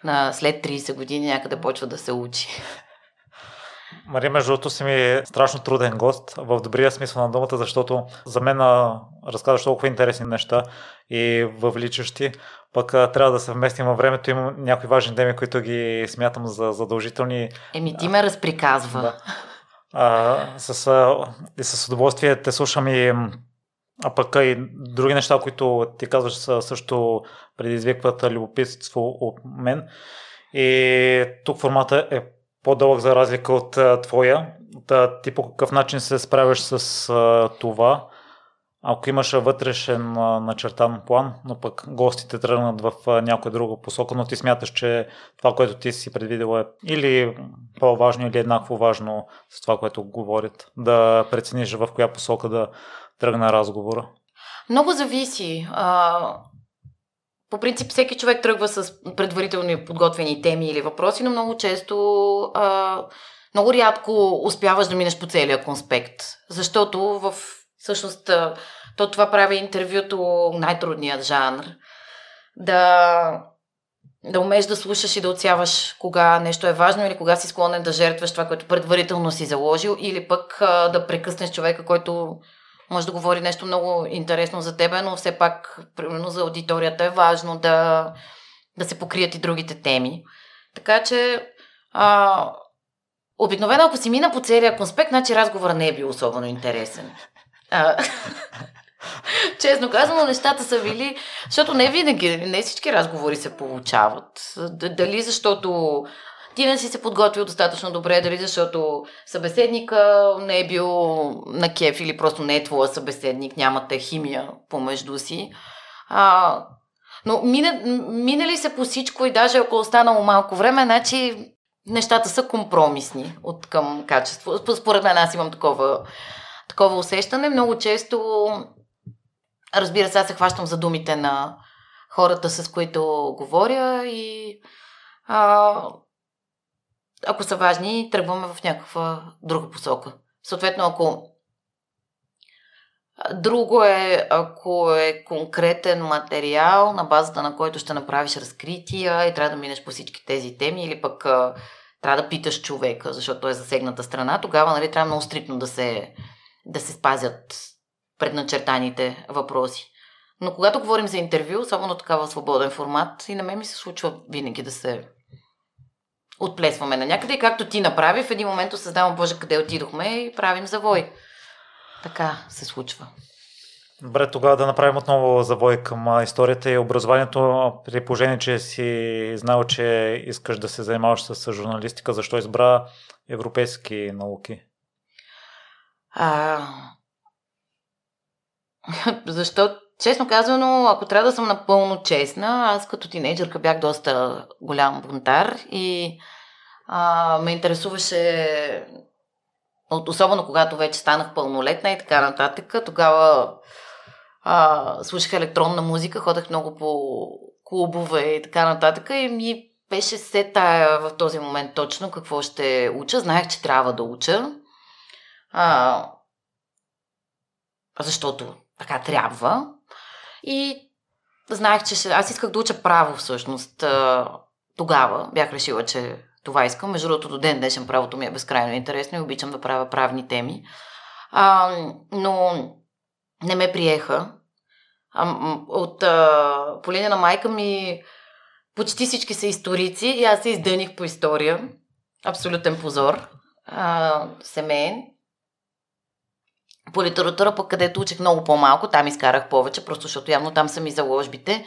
На след 30 години някъде почва да се учи. Мария, между другото си ми е страшно труден гост, в добрия смисъл на думата, защото за мен разказваш толкова интересни неща и въвличащи, пък трябва да се вместим във времето. Имам някои важни теми, които ги смятам за задължителни. Еми, ти ме разприказва. Да. А, с, а, с удоволствие те слушам и а пък и други неща, които ти казваш, също предизвикват любопитство от мен. И тук формата е по-дълъг за разлика от а, твоя. Да, ти по какъв начин се справяш с а, това? Ако имаш вътрешен начертан план, но пък гостите тръгнат в някоя друга посока, но ти смяташ, че това, което ти си предвидел е или по-важно, или еднакво важно с това, което говорят, да прецениш в коя посока да тръгне разговора? Много зависи. По принцип всеки човек тръгва с предварително подготвени теми или въпроси, но много често, много рядко успяваш да минеш по целия конспект. Защото в всъщност то това прави интервюто най-трудният жанр. Да, да умееш да слушаш и да отсяваш кога нещо е важно или кога си склонен да жертваш това, което предварително си заложил или пък да прекъснеш човека, който може да говори нещо много интересно за тебе, но все пак, примерно за аудиторията е важно да, да се покрият и другите теми. Така че, а, обикновено ако си мина по целия конспект, значи разговора не е бил особено интересен. А, честно казано, нещата са били, защото не винаги, не всички разговори се получават. Дали защото ти не си се подготвил достатъчно добре, дали защото събеседника не е бил на кеф или просто не е твоя събеседник, нямате химия помежду си. А, но мине, минали се по всичко и даже ако е останало малко време, значи нещата са компромисни от към качество. Според мен аз имам такова, такова усещане. Много често, разбира се, аз се хващам за думите на хората, с които говоря и а, ако са важни, тръгваме в някаква друга посока. Съответно, ако Друго е, ако е конкретен материал, на базата на който ще направиш разкрития и трябва да минеш по всички тези теми, или пък а, трябва да питаш човека, защото той е засегната страна, тогава нали, трябва много стрикно да се, да се спазят предначертаните въпроси. Но когато говорим за интервю, особено такава свободен формат, и на мен ми се случва винаги да се отплесваме на някъде. И както ти направи, в един момент осъзнавам, Боже, къде отидохме и правим завой. Така се случва. Добре, тогава да направим отново завой към историята и образованието. При положение, че си знал, че искаш да се занимаваш с журналистика, защо избра европейски науки? А... Защо? Честно казано, ако трябва да съм напълно честна, аз като тинейджърка бях доста голям бунтар и а, ме интересуваше, особено когато вече станах пълнолетна и така нататък, тогава а, слушах електронна музика, ходех много по клубове и така нататък и ми беше се тая в този момент точно какво ще уча. Знаех, че трябва да уча. А, защото така трябва. И знаех, че аз исках да уча право всъщност. Тогава бях решила, че това искам. Между другото, до ден днешен правото ми е безкрайно интересно и обичам да правя правни теми. А, но не ме приеха. А, от а, по линия на майка ми почти всички са историци и аз се издъних по история. Абсолютен позор. А, семейен. По литература, пък където учих много по-малко, там изкарах повече, просто защото явно там са ми заложбите.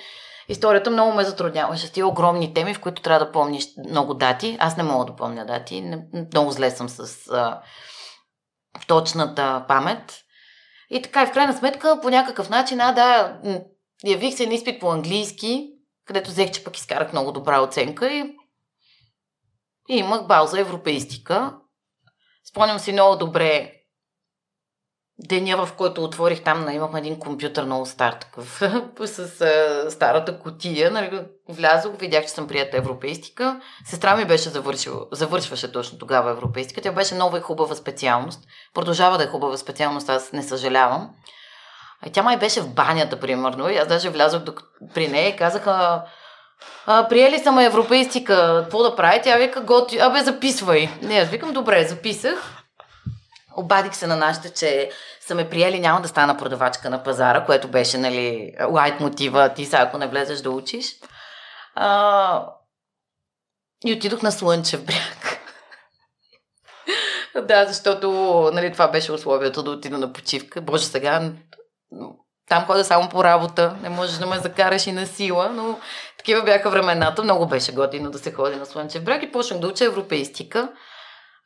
Историята много ме затрудняваше с тия огромни теми, в които трябва да помниш много дати. Аз не мога да помня дати. Не, много зле съм с а, точната памет. И така, и в крайна сметка, по някакъв начин, а да, явих се на изпит по английски, където взех, че пък изкарах много добра оценка и, и имах бал за европейстика. Спомням си много добре деня, в който отворих там, имахме един компютър много стар такъв, с а, старата котия. Нали, влязох, видях, че съм прията европейстика. Сестра ми беше завършила, завършваше точно тогава европейстика. Тя беше нова и хубава специалност. Продължава да е хубава специалност, аз не съжалявам. А тя май беше в банята, примерно. И аз даже влязох при нея и казаха, а, приели съм европейстика, какво да прави? Тя вика, готи, абе, записвай. Не, аз викам, добре, записах. Обадих се на нашите, че са ме приели, няма да стана продавачка на пазара, което беше, нали, лайт мотива, ти сега ако не влезеш да учиш. А, и отидох на Слънчев бряг. да, защото, нали, това беше условието да отида на почивка. Боже, сега там ходя само по работа, не можеш да ме закараш и на сила, но такива бяха времената. Много беше готино да се ходи на Слънчев бряг и почнах да уча европейстика.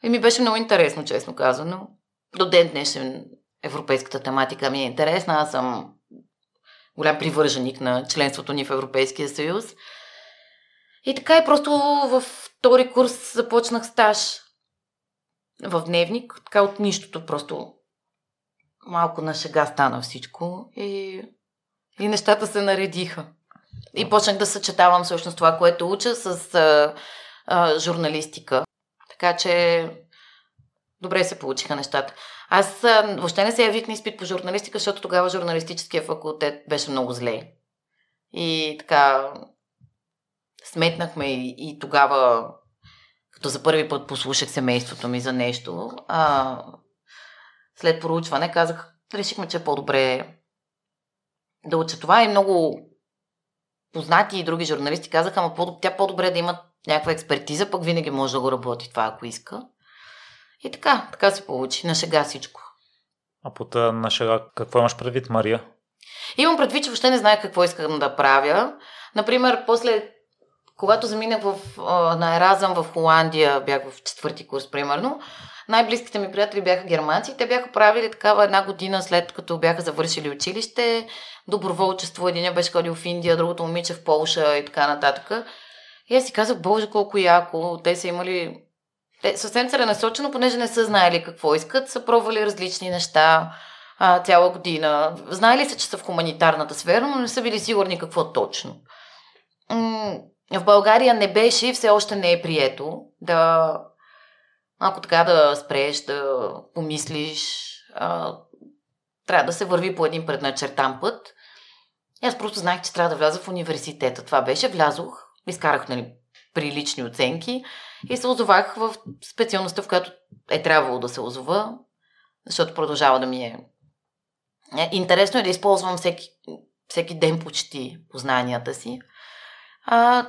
И ми беше много интересно, честно казано. До ден днешен европейската тематика ми е интересна. Аз съм голям привърженик на членството ни в Европейския съюз. И така и просто във втори курс започнах стаж в дневник, така от нищото, просто малко на шега стана всичко и, и нещата се наредиха. И почнах да съчетавам всъщност това, което уча с а, а, журналистика. Така че добре се получиха нещата. Аз а, въобще не се явих на изпит по журналистика, защото тогава журналистическия факултет беше много зле. И така сметнахме и, и тогава, като за първи път послушах семейството ми за нещо, а, след проучване казах, решихме, че е по-добре да уча това и много познати и други журналисти казаха, ама тя по-добре да има някаква експертиза, пък винаги може да го работи това, ако иска. И така, така се получи. На шега всичко. А под на шега, какво имаш предвид, Мария? Имам предвид, че въобще не знае какво искам да правя. Например, после, когато заминах в, на Еразъм в Холандия, бях в четвърти курс, примерно, най-близките ми приятели бяха германци. Те бяха правили такава една година след като бяха завършили училище, доброволчество. Един беше ходил в Индия, другото момиче в Полша и така нататък. И аз си казах, боже, колко яко. Те са имали те съвсем целенасочено, понеже не са знаели какво искат, са пробвали различни неща а, цяла година. Знаели са, че са в хуманитарната сфера, но не са били сигурни какво точно. В България не беше и все още не е прието да малко така да спреш, да помислиш. А, трябва да се върви по един предначертан път. И аз просто знаех, че трябва да вляза в университета. Това беше. Влязох, изкарах нали, прилични оценки и се озовах в специалността, в която е трябвало да се озова, защото продължава да ми е. е интересно е да използвам всеки, всеки ден почти познанията си. А,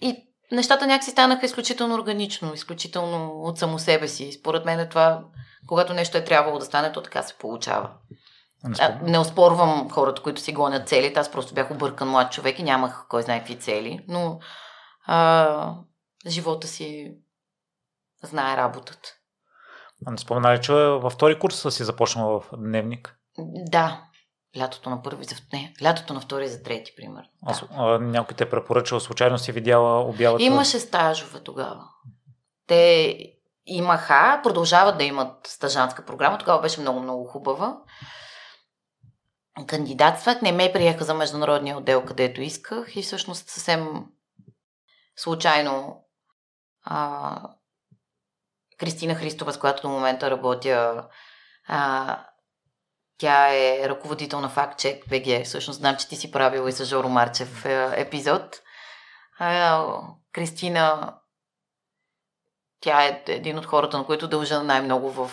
и нещата някакси станаха изключително органично, изключително от само себе си. Според мен е това, когато нещо е трябвало да стане, то така се получава. А, не оспорвам хората, които си гонят целите. Аз просто бях объркан млад човек и нямах кой знае какви цели. Но а, живота си знае работата. А не спомена ли, че във втори курс си започнала в дневник? Да. Лятото на първи, за... не, лятото на втори за трети, примерно. Да. а, някой те препоръчал, случайно си видяла обявата? Имаше стажове тогава. Те имаха, продължават да имат стажанска програма. Тогава беше много-много хубава. Кандидатствах, не ме приеха за международния отдел, където исках и всъщност съвсем случайно а, Кристина Христова, с която до момента работя, а, тя е ръководител на FactCheck BG. Всъщност знам, че ти си правила и с Жоро Марчев е, епизод. А, Кристина, тя е един от хората, на които дължа най-много в,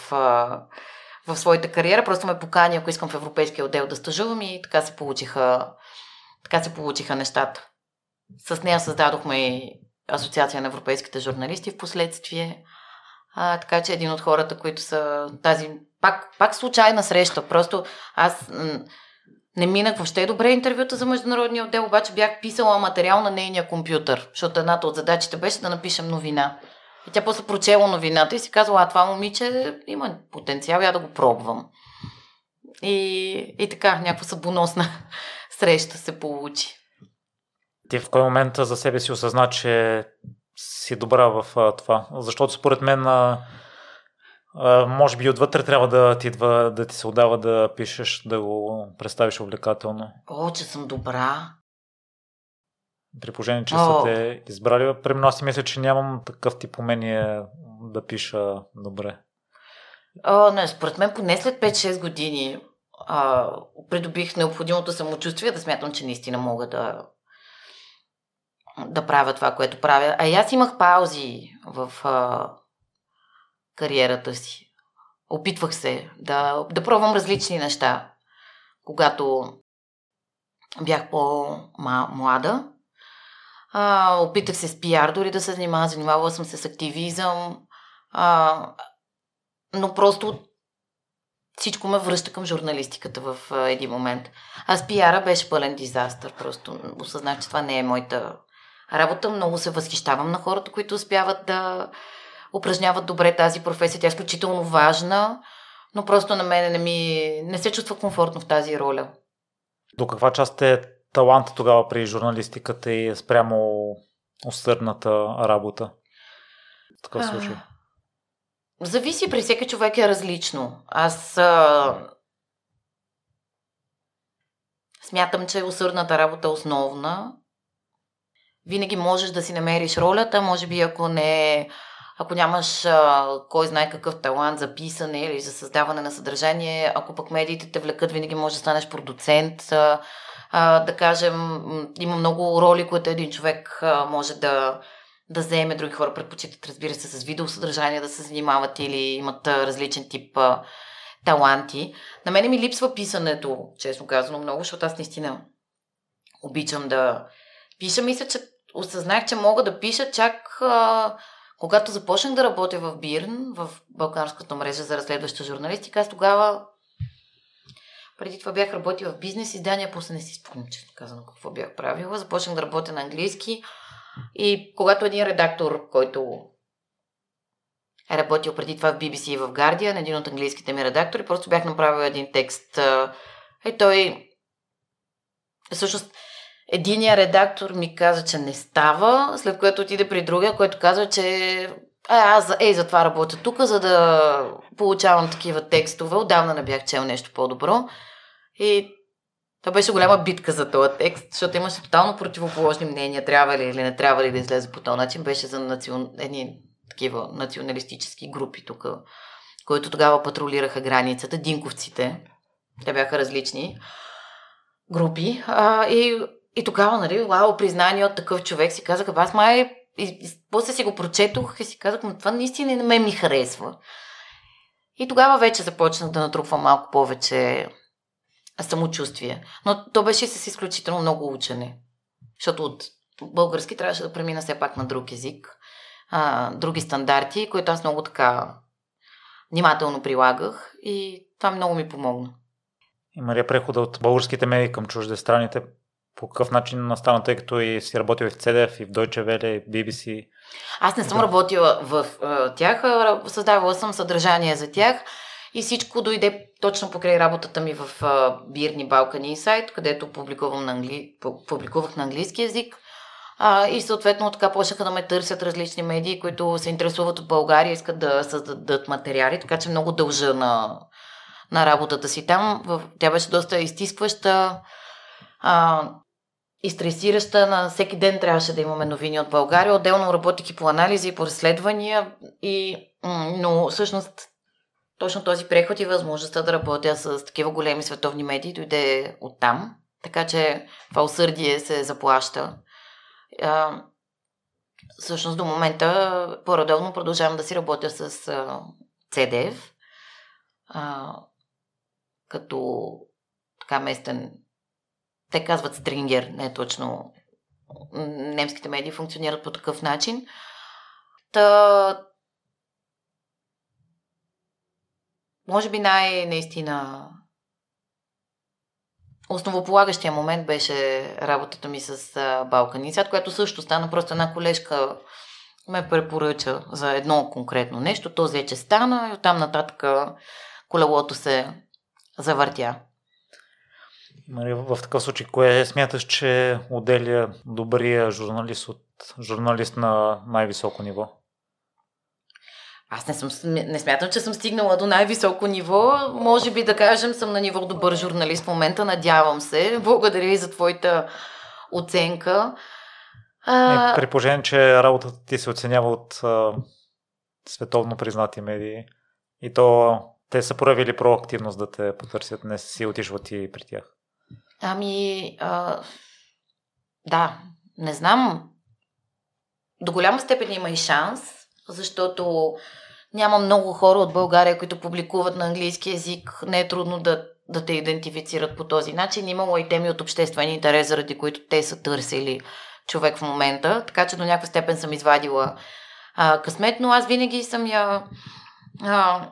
в своята кариера. Просто ме покани, ако искам в европейския отдел да стажувам и така се получиха, така се получиха нещата. С нея създадохме и Асоциация на европейските журналисти в последствие. А, така че един от хората, които са тази пак, пак случайна среща. Просто аз не минах въобще добре интервюта за международния отдел, обаче бях писала материал на нейния компютър, защото едната от задачите беше да напишем новина. И тя после прочела новината и си казала, а това момиче има потенциал, я да го пробвам. И, и така, някаква събоносна среща се получи. Ти в кой момент за себе си осъзна, че си добра в това? Защото според мен може би отвътре трябва да ти идва, да ти се отдава да пишеш, да го представиш увлекателно. О, че съм добра. При положение, че О. са те избрали. Примерно аз си мисля, че нямам такъв тип умение да пиша добре. О, не, според мен поне след 5-6 години а, придобих необходимото самочувствие да смятам, че наистина мога да да правя това, което правя. А и аз имах паузи в а, кариерата си. Опитвах се да, да пробвам различни неща. Когато бях по-млада, а, опитах се с пиар, дори да се занимавам, занимавала съм се с активизъм, а, но просто всичко ме връща към журналистиката в а, един момент. Аз пиара беше пълен дизастър, просто осъзнах, че това не е моята работа. Много се възхищавам на хората, които успяват да упражняват добре тази професия. Тя е изключително важна, но просто на мен не, ми, не се чувства комфортно в тази роля. До каква част е таланта тогава при журналистиката и спрямо усърдната работа? В такъв случай. Зависи, при всеки човек е различно. Аз а... смятам, че усърдната работа е основна. Винаги можеш да си намериш ролята, може би ако не ако нямаш а, кой знае какъв талант за писане или за създаване на съдържание, ако пък медиите те влекат, винаги можеш да станеш продуцент. А, а, да кажем, има много роли, които един човек а, може да, да заеме. Други хора предпочитат, разбира се, с видеосъдържание да се занимават или имат а, различен тип а, таланти. На мене ми липсва писането, честно казано, много, защото аз наистина обичам да пиша. Мисля, че осъзнах, че мога да пиша чак а, когато започнах да работя в Бирн, в Балканската мрежа за разследваща журналистика, аз тогава преди това бях работила в бизнес издания, после не си спомням, честно казано, какво бях правила. Започнах да работя на английски и когато един редактор, който е работил преди това в BBC и в Guardian, един от английските ми редактори, просто бях направила един текст. И той всъщност Единия редактор ми каза, че не става, след което отиде при другия, който казва, че а, аз ей, затова работя тук, за да получавам такива текстове. Отдавна не бях чел нещо по-добро. И това беше голяма битка за този текст, защото имаше тотално противоположни мнения, трябва ли или не трябва ли да излезе по този начин. Беше за национ... едни такива националистически групи тук, които тогава патрулираха границата, динковците. Те бяха различни групи. А, и и тогава, нали, вау, признание от такъв човек, си казах, аз май, и, и, после си го прочетох и си казах, но това наистина на мен ми харесва. И тогава вече започнах да натрупвам малко повече самочувствие. Но то беше с изключително много учене. Защото от български трябваше да премина все пак на друг език, а, други стандарти, които аз много така внимателно прилагах и това много ми помогна. Има ли прехода от българските медии към чуждестраните? По какъв начин настана, тъй като и си работил и в CDF, и в Deutsche Welle, и BBC? Аз не съм да. работила в uh, тях, създавала съм съдържание за тях и всичко дойде точно покрай работата ми в uh, Бирни Балкани сайт, където публикувам на англи... публикувах на английски язик. А, и съответно така почнаха да ме търсят различни медии, които се интересуват от България, искат да създадат материали, така че много дължа на, на работата си там. Тя беше доста изтискваща а, и стресираща. На всеки ден трябваше да имаме новини от България. Отделно работих и по анализи и по разследвания. И, но всъщност точно този преход и възможността да работя с такива големи световни медии дойде от там. Така че това усърдие се заплаща. А, всъщност до момента по-редовно продължавам да си работя с а, CDF, а, като така местен, те казват стрингер, не е точно немските медии функционират по такъв начин. Та, може би най-наистина Основополагащия момент беше работата ми с Балканицат, която също стана просто една колежка ме препоръча за едно конкретно нещо. То вече стана и оттам нататък колелото се завъртя. Нали, в такъв случай, кое смяташ, че отделя добрия журналист от журналист на най-високо ниво? Аз не, съм, не смятам, че съм стигнала до най-високо ниво. Може би да кажем, съм на ниво добър журналист в момента. Надявам се. Благодаря и за твоята оценка. А... При положение, че работата ти се оценява от а, световно признати медии и то те са проявили проактивност да те потърсят, не си отишла ти при тях. Ами, а, да, не знам. До голяма степен има и шанс, защото няма много хора от България, които публикуват на английски язик. Не е трудно да, да те идентифицират по този начин. Имало и теми от обществен интерес, заради които те са търсили човек в момента. Така че до някаква степен съм извадила а, късмет, но аз винаги съм я... А,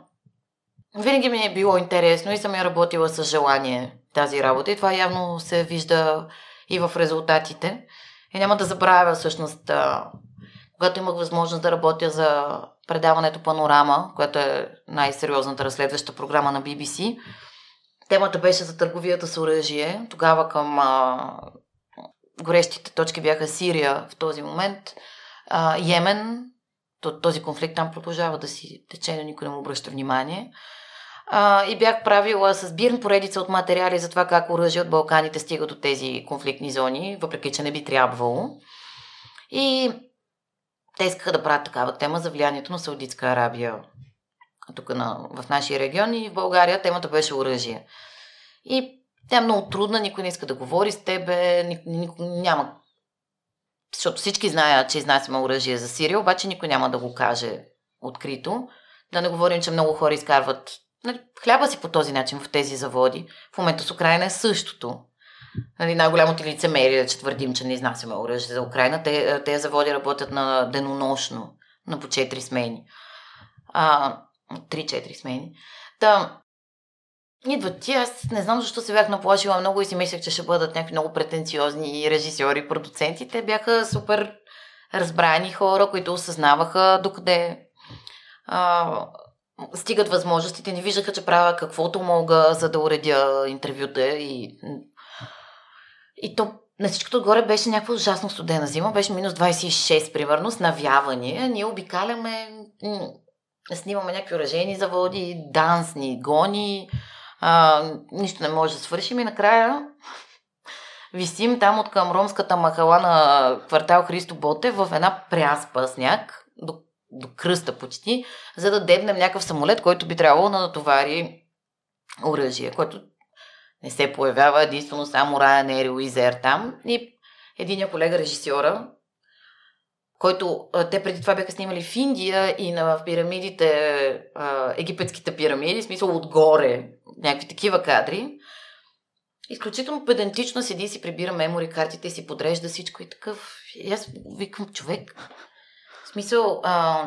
винаги ми е било интересно и съм я работила с желание тази работа и това явно се вижда и в резултатите. И няма да забравя всъщност когато имах възможност да работя за предаването Панорама, което е най-сериозната разследваща програма на BBC, темата беше за търговията с оръжие. Тогава към а, горещите точки бяха Сирия в този момент, а, Йемен, този конфликт там продължава да си тече, но никой не му обръща внимание. А, и бях правила с бирн поредица от материали за това как оръжие от Балканите стига до тези конфликтни зони, въпреки че не би трябвало. И те искаха да правят такава тема за влиянието на Саудитска Арабия тук на, в нашия регион и в България темата беше оръжие. И тя е много трудна, никой не иска да говори с тебе, никой, няма. Защото всички знаят, че изнасяме оръжие за Сирия, обаче никой няма да го каже открито. Да не говорим, че много хора изкарват нали, хляба си по този начин в тези заводи. В момента с Украина е същото. Нали, най-голямото лицемерие е, че твърдим, че не изнасяме оръжие за Украина. Те, те заводи работят на денонощно, на по 4 смени. А, 3-4 смени. Та, идват ти, аз не знам защо се бях наплашила много и си мислех, че ще бъдат някакви много претенциозни режисьори, продуценти. Те бяха супер разбрани хора, които осъзнаваха докъде а, стигат възможностите. Не виждаха, че правя каквото мога, за да уредя интервюта и и то на всичкото отгоре беше някаква ужасно студена зима, беше минус 26 примерно, с навяване. Ние обикаляме, снимаме някакви оръжени заводи, данс ни гони, а, нищо не може да свършим и накрая висим там от към ромската махала на квартал Христо Ботев в една пряспа сняг, до, кръста почти, за да дебнем някакъв самолет, който би трябвало да натовари оръжие, което не се появява единствено само Ryanair и Wizz там. И един колега режисьора, който те преди това бяха снимали в Индия и на пирамидите, египетските пирамиди, в смисъл отгоре, някакви такива кадри. изключително педантично седи и си прибира мемори картите и си подрежда всичко и такъв. И аз викам човек. В смисъл, а,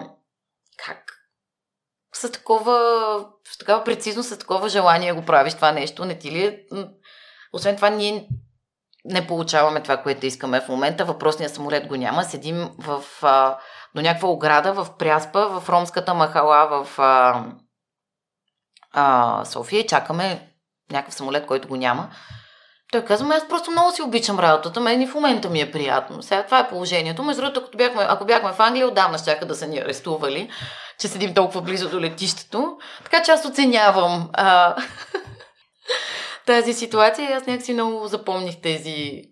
как с такова, с такава прецизност, с такова желание го правиш това нещо, не ти ли е? Освен това, ние не получаваме това, което искаме в момента. Въпросният самолет го няма. Седим в, а, до някаква ограда в Пряспа, в ромската махала в а, а, София и чакаме някакъв самолет, който го няма. Той казва, аз просто много си обичам работата, мен и в момента ми е приятно. Сега това е положението. Между другото, ако бяхме, ако бяхме в Англия, отдавна щяха да са ни арестували, че седим толкова близо до летището. Така че аз оценявам а, тази ситуация и аз някакси много запомних тези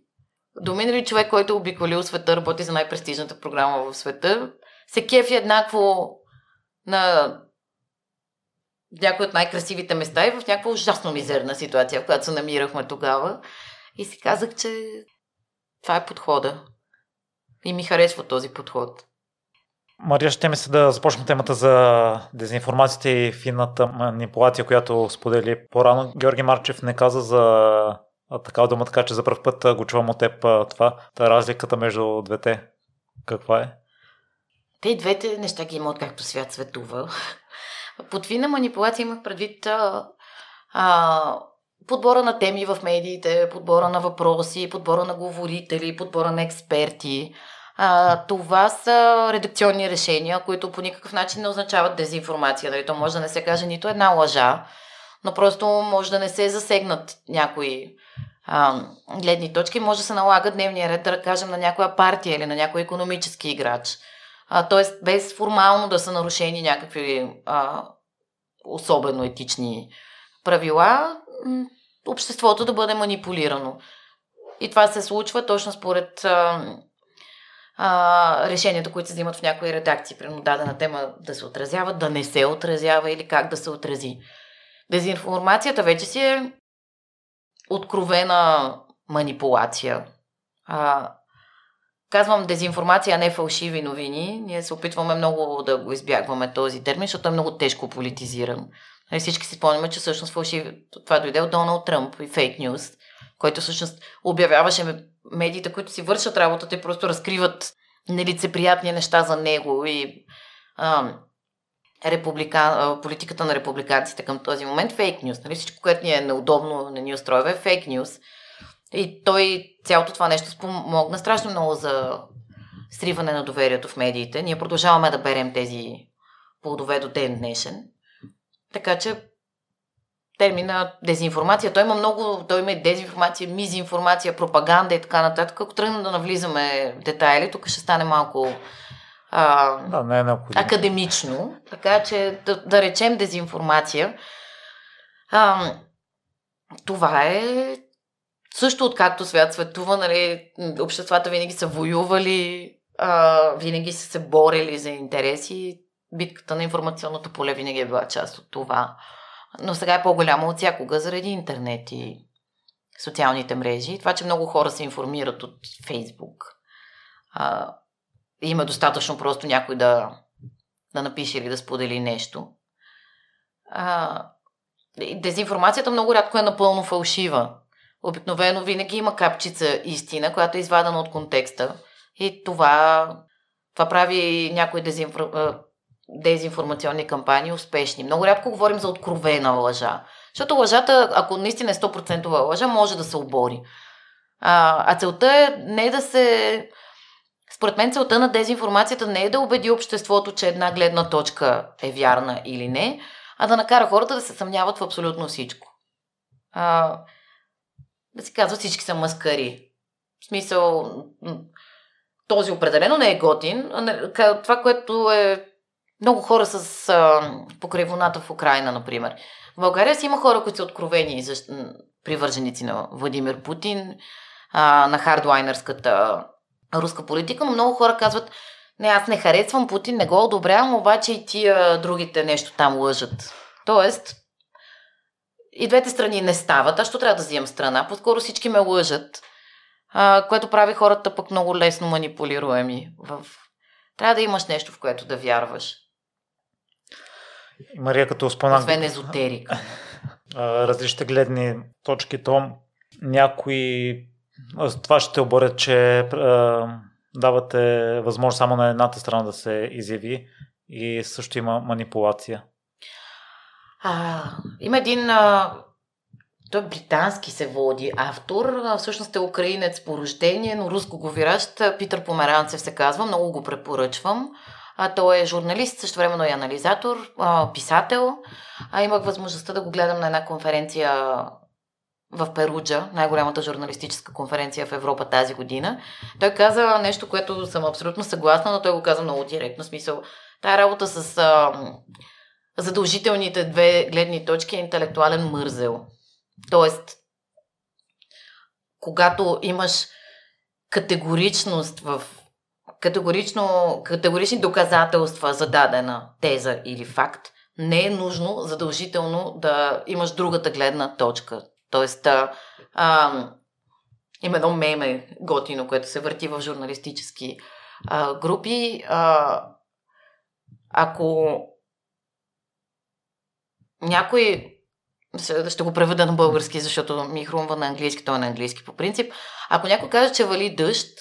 думи. Нали, човек, който е обиколил света, работи за най-престижната програма в света, се кефи еднакво на някои от най-красивите места и в някаква ужасно мизерна ситуация, в която се намирахме тогава. И си казах, че това е подхода. И ми харесва този подход. Мария, ще ми се да започнем темата за дезинформацията и финната манипулация, която сподели по-рано. Георги Марчев не каза за такава дума, така че за първ път го чувам от теб това. Та разликата между двете каква е? Те и двете неща ги има както свят светува. Под финна манипулация имах предвид а, а, подбора на теми в медиите, подбора на въпроси, подбора на говорители, подбора на експерти. А, това са редакционни решения, които по никакъв начин не означават дезинформация. Нали? То може да не се каже нито една лъжа, но просто може да не се засегнат някои а, гледни точки. Може да се налага дневния ред, да кажем, на някоя партия или на някой економически играч. Тоест, без формално да са нарушени някакви а, особено етични правила, обществото да бъде манипулирано. И това се случва точно според а, а, решенията, които се взимат в някои редакции. Примерно дадена тема да се отразява, да не се отразява или как да се отрази. Дезинформацията вече си е откровена манипулация. А, казвам дезинформация, а не фалшиви новини. Ние се опитваме много да го избягваме този термин, защото е много тежко политизиран. Нали, всички си спомняме, че всъщност фалшиви... Това дойде от Доналд Тръмп и фейк нюз, който всъщност обявяваше медиите, които си вършат работата и просто разкриват нелицеприятни неща за него и а, република... политиката на републиканците към този момент фейк нюз. Нали? Всичко, което ни е неудобно, не ни устроива е фейк нюз. И той цялото това нещо спомогна страшно много за сриване на доверието в медиите. Ние продължаваме да берем тези плодове до ден днешен. Така че термина дезинформация, той има много, той има и дезинформация, мизинформация, пропаганда и така нататък. Ако тръгнем да навлизаме в детайли, тук ще стане малко а, да, не е академично. Така че да, да речем дезинформация. А, това е също откакто свят светува, нали, обществата винаги са воювали, а, винаги са се борили за интереси. Битката на информационното поле винаги е била част от това. Но сега е по-голяма от всякога заради интернет и социалните мрежи. Това, че много хора се информират от Фейсбук. А, има достатъчно просто някой да, да напише или да сподели нещо. А, дезинформацията много рядко е напълно фалшива. Обикновено винаги има капчица истина, която е извадена от контекста. И това, това прави някои дезинфор... дезинформационни кампании успешни. Много рядко говорим за откровена лъжа. Защото лъжата, ако наистина е 100% лъжа, може да се обори. А, а целта е не да се. Според мен целта на дезинформацията не е да убеди обществото, че една гледна точка е вярна или не, а да накара хората да се съмняват в абсолютно всичко. А, да си казва всички са маскари. В смисъл, този определено не е готин. Това, което е много хора с а, в Украина, например. В България си има хора, които са откровени защ... привърженици на Владимир Путин, на хардлайнерската руска политика, но много хора казват, не, аз не харесвам Путин, не го одобрявам, обаче и тия другите нещо там лъжат. Тоест, и двете страни не стават. Аз що трябва да взимам страна? По-скоро всички ме лъжат, а, което прави хората пък много лесно манипулируеми. В... Трябва да имаш нещо, в което да вярваш. Мария, като спомена... Освен езотерика. различните гледни точки, то някои това ще оборят, че а, давате възможност само на едната страна да се изяви и също има манипулация. А, има един а, той британски се води автор, всъщност е украинец по рождение, но руско говорящ. Питър Померанцев се казва, много го препоръчвам. А, той е журналист, също времено е анализатор, а, писател. А, имах възможността да го гледам на една конференция в Перуджа, най-голямата журналистическа конференция в Европа тази година. Той каза нещо, което съм абсолютно съгласна, но той го каза много директно. Смисъл, тая работа с а, задължителните две гледни точки е интелектуален мързел. Тоест, когато имаш категоричност в категорично, категорични доказателства за дадена теза или факт, не е нужно задължително да имаш другата гледна точка. Тоест, а, а, има едно меме готино, което се върти в журналистически а, групи. А, ако някой ще го преведа на български, защото ми хрумва на английски, той е на английски по принцип. Ако някой каже, че вали дъжд,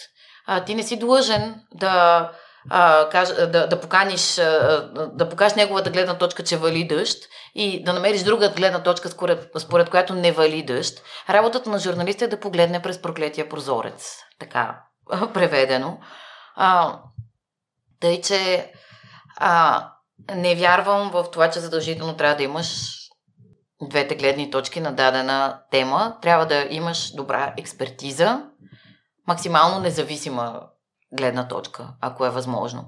а, ти не си длъжен да, а, каж, да, да поканиш, а, да покажеш неговата гледна точка, че вали дъжд и да намериш друга гледна точка, според, според която не вали дъжд. Работата на журналиста е да погледне през проклетия прозорец. Така, преведено. А, тъй, че а, не вярвам в това, че задължително трябва да имаш двете гледни точки на дадена тема. Трябва да имаш добра експертиза, максимално независима гледна точка, ако е възможно.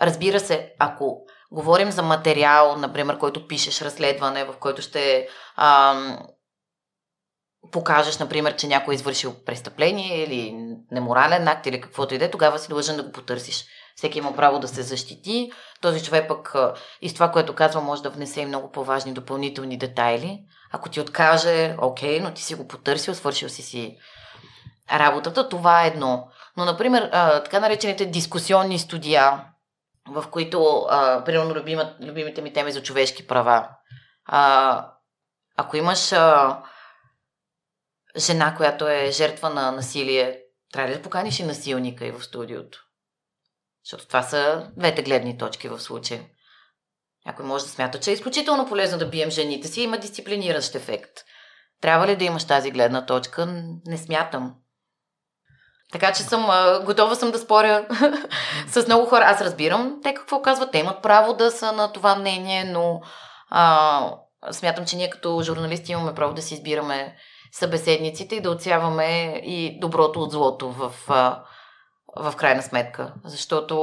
Разбира се, ако говорим за материал, например, който пишеш разследване, в който ще ам, покажеш, например, че някой е извършил престъпление или неморален акт или каквото и да е, тогава си длъжен да го потърсиш. Всеки има право да се защити. Този човек пък и с това, което казва, може да внесе и много по-важни допълнителни детайли. Ако ти откаже, окей, но ти си го потърсил, свършил си си работата, това е едно. Но, например, така наречените дискусионни студия, в които, примерно, любимат, любимите ми теми за човешки права. Ако имаш жена, която е жертва на насилие, трябва ли да поканиш и насилника и в студиото? Защото това са двете гледни точки в случая. Някой може да смята, че е изключително полезно да бием жените си има дисциплиниращ ефект. Трябва ли да имаш тази гледна точка? Не смятам. Така че съм готова съм да споря с много хора. Аз разбирам те какво казват. Те имат право да са на това мнение, но а, смятам, че ние като журналисти имаме право да си избираме събеседниците и да отсяваме и доброто от злото в, а, в крайна сметка. Защото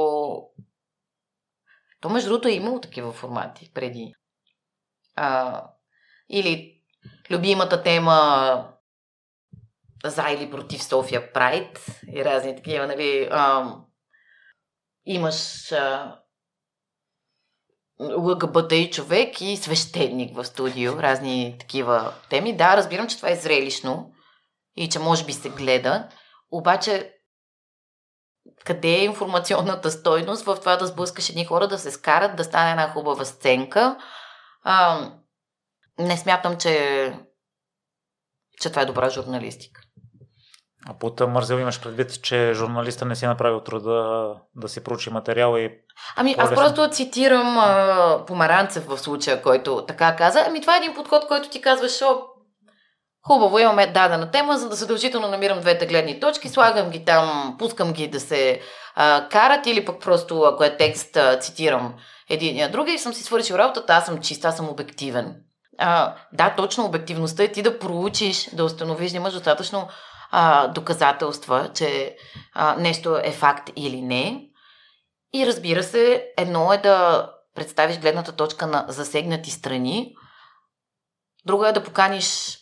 то, между другото, е имало такива формати преди. А, или любимата тема за или против София Прайд и разни такива, нали, а, имаш а, ЛГБТ и човек и свещеник в студио, разни такива теми. Да, разбирам, че това е зрелищно и че може би се гледа, обаче къде е информационната стойност в това да сблъскаш едни хора, да се скарат, да стане една хубава сценка. А, не смятам, че, че това е добра журналистика. А под мързел имаш предвид, че журналиста не си е направил труда да си проучи материала и... Ами аз просто цитирам а, Помаранцев в случая, който така каза. Ами това е един подход, който ти казваш, о, хубаво, имаме дадена тема, за да задължително намирам двете гледни точки, слагам ги там, пускам ги да се а, карат или пък просто, ако е текст, а, цитирам един и друга и съм си свършил работата, аз съм чист, аз съм обективен. А, да, точно обективността е ти да проучиш, да установиш, да имаш достатъчно а, доказателства, че а, нещо е факт или не. И разбира се, едно е да представиш гледната точка на засегнати страни, друго е да поканиш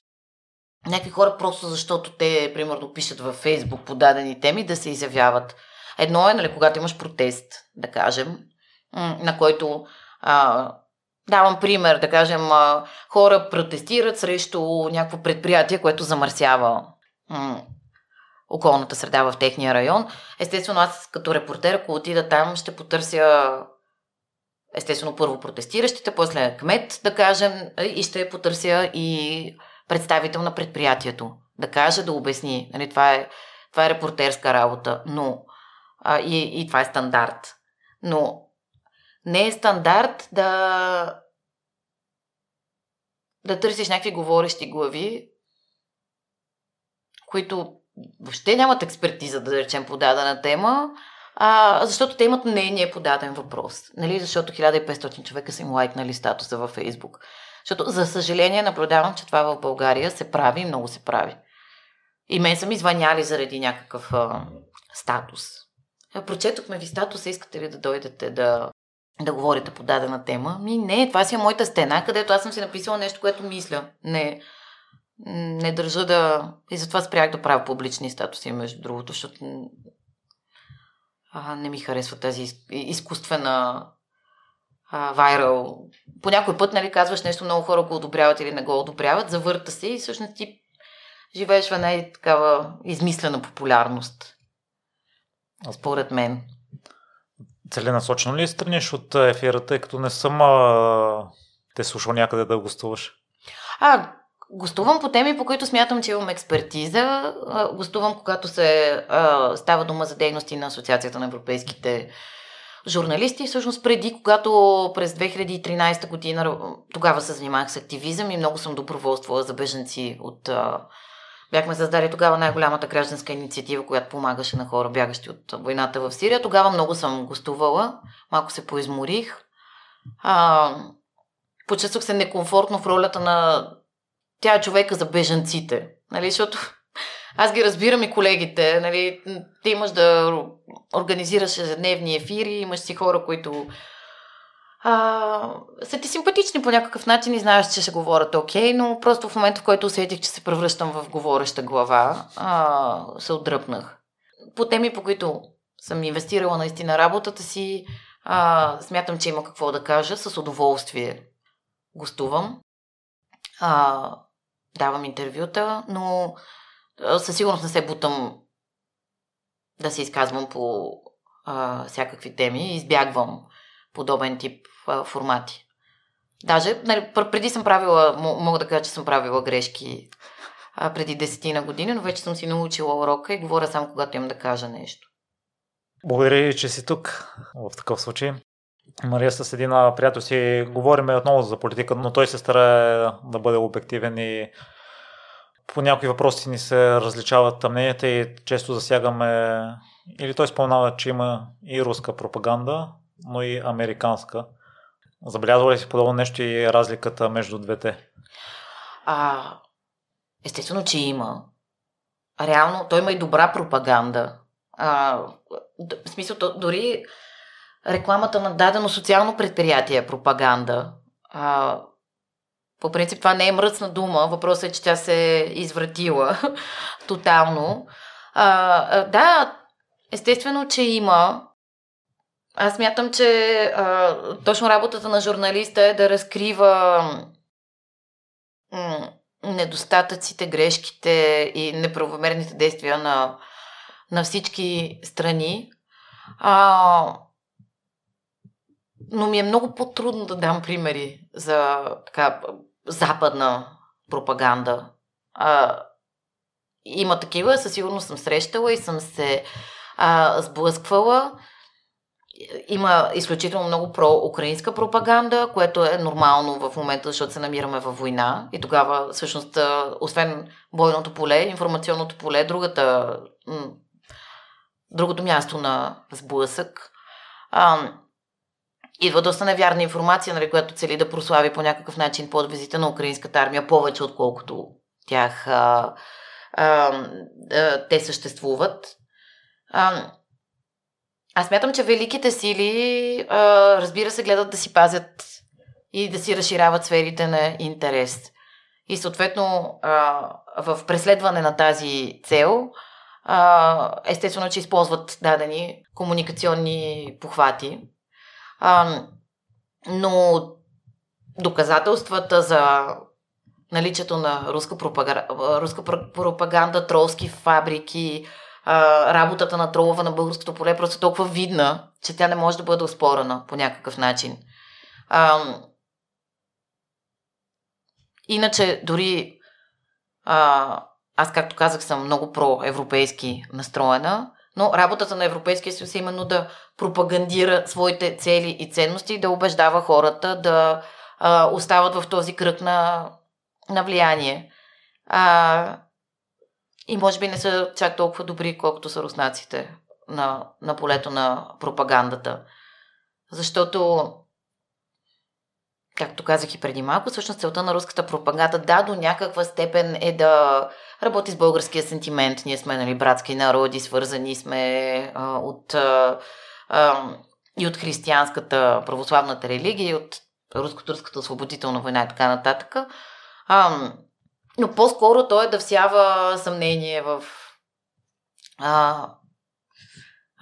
някакви хора просто защото те, примерно, пишат във Фейсбук по дадени теми да се изявяват. Едно е, нали, когато имаш протест, да кажем, на който а, давам пример, да кажем, а, хора протестират срещу някакво предприятие, което замърсява м- околната среда в техния район. Естествено, аз като репортер, ако отида там, ще потърся естествено първо протестиращите, после кмет, да кажем, и ще потърся и представител на предприятието. да каже, да обясни. Нали, това, е, това е репортерска работа, но а, и, и това е стандарт. Но не е стандарт да да търсиш някакви говорещи глави, които въобще нямат експертиза, да речем, по дадена тема, а, защото те имат мнение по даден въпрос. Нали? Защото 1500 човека са им лайкнали статуса във Фейсбук. Защото, за съжаление, наблюдавам, че това в България се прави и много се прави. И мен са ми звъняли заради някакъв а, статус. А, прочетохме ви статуса, искате ли да дойдете да, да говорите по дадена тема? Ми не, това си е моята стена, където аз съм си написала нещо, което мисля. Не, не държа да... И затова спрях да правя публични статуси, между другото, защото а, не ми харесва тази изкуствена а, вайрал. По някой път, нали, казваш нещо, много хора го одобряват или не го одобряват, завърта се и всъщност ти живееш в една такава измислена популярност. Според мен. Целенасочено ли страниш от ефира, тъй като не съм а, те слушал някъде да гостуваш? А, Гостувам по теми, по които смятам, че имам експертиза. Гостувам, когато се а, става дума за дейности на Асоциацията на европейските журналисти. Всъщност преди, когато през 2013 година тогава се занимавах с активизъм и много съм доброволствала за беженци от... Бяхме създали тогава най-голямата гражданска инициатива, която помагаше на хора, бягащи от войната в Сирия. Тогава много съм гостувала, малко се поизморих. А, почувствах се некомфортно в ролята на тя е човека за бежанците. Нали, защото аз ги разбирам и колегите. Нали, ти имаш да организираш ежедневни ефири, имаш си хора, които а, са ти симпатични по някакъв начин и знаеш, че ще говорят окей, но просто в момента, в който усетих, че се превръщам в говореща глава, а, се отдръпнах. По теми, по които съм инвестирала наистина работата си, а, смятам, че има какво да кажа, с удоволствие гостувам. А, давам интервюта, но със сигурност не се бутам да се изказвам по а, всякакви теми. Избягвам подобен тип а, формати. Даже, нали, преди съм правила, мога да кажа, че съм правила грешки а, преди десетина години, но вече съм си научила урока и говоря само когато имам да кажа нещо. Благодаря ви, че си тук в такъв случай. Мария с един приятел си говориме отново за политика, но той се старае да бъде обективен и по някои въпроси ни се различават мненията и често засягаме или той спомнава, че има и руска пропаганда, но и американска. Забелязва ли си подобно нещо и разликата между двете? А, естествено, че има. Реално, той има и добра пропаганда. А, в смисъл, дори рекламата на дадено социално предприятие е пропаганда. А, по принцип това не е мръсна дума, въпросът е, че тя се е извратила тотално. А, да, естествено, че има. Аз мятам, че а, точно работата на журналиста е да разкрива м- недостатъците, грешките и неправомерните действия на, на всички страни. А, но ми е много по-трудно да дам примери за така, западна пропаганда. А, има такива, със сигурност съм срещала и съм се а, сблъсквала. Има изключително много про-украинска пропаганда, което е нормално в момента, защото се намираме във война. И тогава, всъщност, освен бойното поле, информационното поле, другата, другото място на сблъсък. Идва доста невярна информация, нали, която цели да прослави по някакъв начин подвизите на украинската армия повече, отколкото тях а, а, а, те съществуват. А, аз мятам, че великите сили, а, разбира се, гледат да си пазят и да си разширяват сферите на интерес. И съответно, а, в преследване на тази цел, а, естествено, че използват дадени комуникационни похвати. А, но доказателствата за наличието на руска пропаганда, руска пропаганда тролски фабрики, а, работата на тролова на българското поле е просто толкова видна, че тя не може да бъде оспорена по някакъв начин. А, иначе, дори а, аз, както казах, съм много проевропейски настроена, но работата на Европейския съюз е именно да пропагандира своите цели и ценности, да убеждава хората да а, остават в този кръг на, на влияние. А, и може би не са чак толкова добри, колкото са руснаците на, на полето на пропагандата. Защото, както казах и преди малко, всъщност целта на руската пропаганда, да, до някаква степен е да работи с българския сентимент. Ние сме нали, братски народи, свързани сме а, от, а, а, и от християнската православната религия, и от руско-турската освободителна война и така нататък. А, но по-скоро той е да всява съмнение в, а,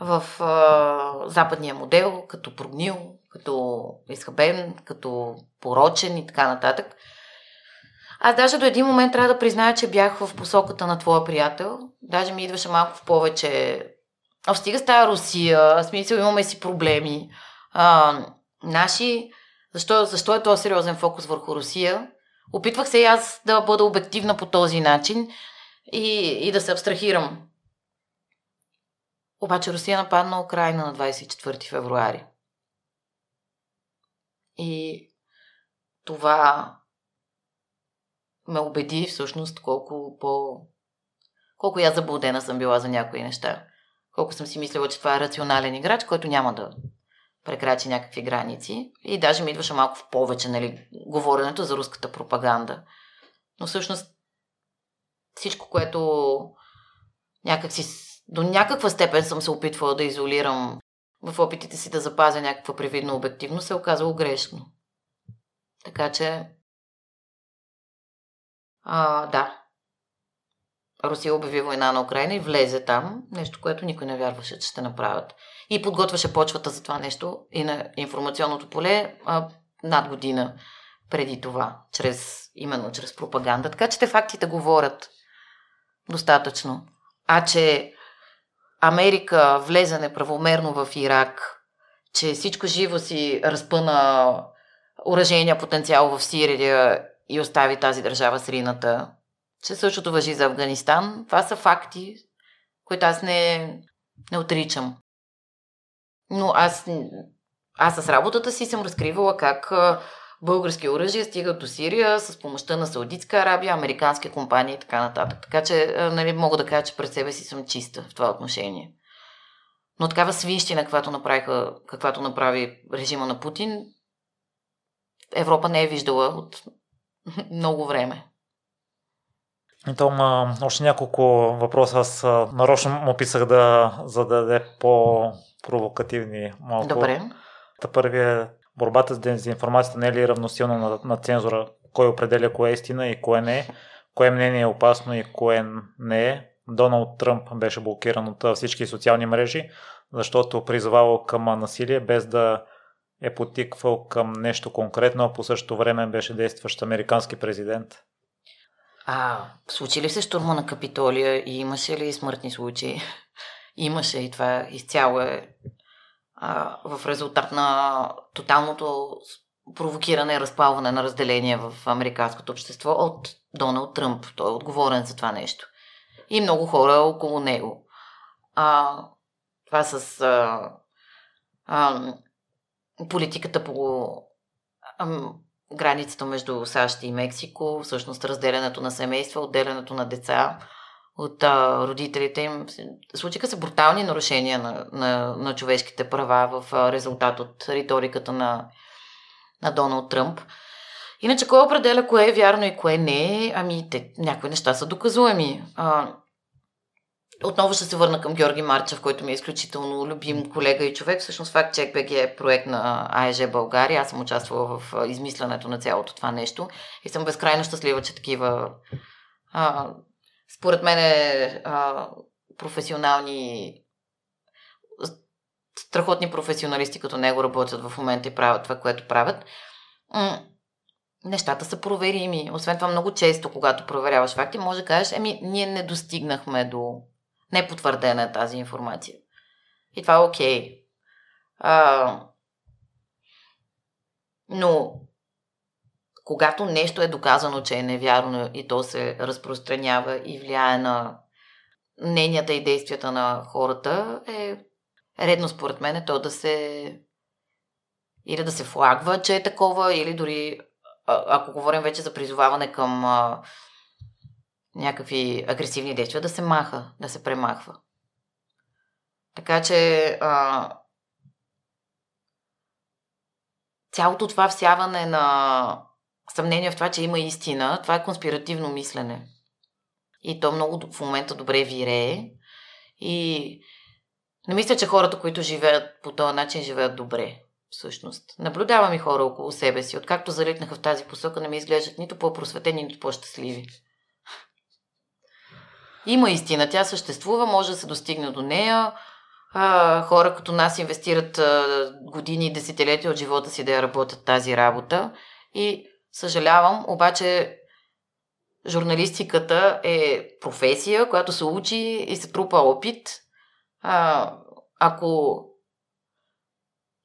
в а, западния модел, като прогнил, като изхабен, като порочен и така нататък. Аз даже до един момент трябва да призная, че бях в посоката на твоя приятел. Даже ми идваше малко в повече. А стига с тази Русия, смисъл имаме си проблеми. А, наши, защо, защо е този сериозен фокус върху Русия? Опитвах се и аз да бъда обективна по този начин и, и да се абстрахирам. Обаче Русия нападна Украина на 24 февруари. И това ме убеди всъщност колко по... колко я заблудена съм била за някои неща. Колко съм си мислила, че това е рационален играч, който няма да прекрачи някакви граници. И даже ми идваше малко в повече, нали, говоренето за руската пропаганда. Но всъщност всичко, което някак си до някаква степен съм се опитвала да изолирам в опитите си да запазя някаква привидна обективност, се е оказало грешно. Така че а, да. Русия обяви война на Украина и влезе там, нещо, което никой не вярваше, че ще направят. И подготвяше почвата за това нещо и на информационното поле а, над година преди това, чрез, именно чрез пропаганда. Така че те фактите говорят достатъчно. А че Америка влезе неправомерно в Ирак, че всичко живо си разпъна уражения потенциал в Сирия и остави тази държава с рината. Че същото въжи за Афганистан. Това са факти, които аз не, не отричам. Но аз, аз с работата си съм разкривала как български оръжия стигат до Сирия с помощта на Саудитска Арабия, американски компании и така нататък. Така че нали, мога да кажа, че пред себе си съм чиста в това отношение. Но такава свинщина, каквато, направиха, каквато направи режима на Путин, Европа не е виждала от много време. И то има още няколко въпроса. Аз нарочно му писах да зададе по-провокативни малко. Добре. Та първият е борбата с дезинформацията не е ли равносилна на, на цензура? Кой определя кое е истина и кое не е? Кое мнение е опасно и кое не е? Доналд Тръмп беше блокиран от всички социални мрежи, защото призвавал към насилие без да е потиквал към нещо конкретно, а по същото време беше действащ американски президент? А, случи ли се штурма на Капитолия и имаше ли смъртни случаи? имаше и това изцяло е а, в резултат на тоталното провокиране и разпалване на разделение в американското общество от Доналд Тръмп. Той е отговорен за това нещо. И много хора около него. А, това с а, а, политиката по ам, границата между САЩ и Мексико, всъщност разделянето на семейства, отделянето на деца от а, родителите им. Случиха се брутални нарушения на, на, на човешките права в а, резултат от риториката на, на Доналд Тръмп. Иначе, кой определя кое е вярно и кое не е? Ами, те, някои неща са доказуеми. А, отново ще се върна към Георги Марчев, който ми е изключително любим колега и човек. Всъщност Факт Чек е проект на АЕЖ България. Аз съм участвала в измислянето на цялото това нещо и съм безкрайно щастлива, че такива а, според мен е, а, професионални страхотни професионалисти като него работят в момента и правят това, което правят. Нещата са проверими. Освен това, много често, когато проверяваш факти, може да кажеш, еми, ние не достигнахме до непотвърдена е тази информация. И това е окей. Okay. но когато нещо е доказано, че е невярно и то се разпространява и влияе на мненията и действията на хората, е редно според мен е то да се или да се флагва, че е такова, или дори, ако говорим вече за призоваване към някакви агресивни действия, да се маха, да се премахва. Така че а, цялото това всяване на съмнение в това, че има истина, това е конспиративно мислене. И то много в момента добре вирее. И не мисля, че хората, които живеят по този начин, живеят добре. Всъщност. Наблюдавам и хора около себе си. Откакто залитнаха в тази посока, не ми изглеждат нито по-просветени, нито по-щастливи. Има истина, тя съществува, може да се достигне до нея. А, хора като нас инвестират а, години и десетилетия от живота си да я работят тази работа. И съжалявам, обаче журналистиката е професия, която се учи и се трупа опит. А, ако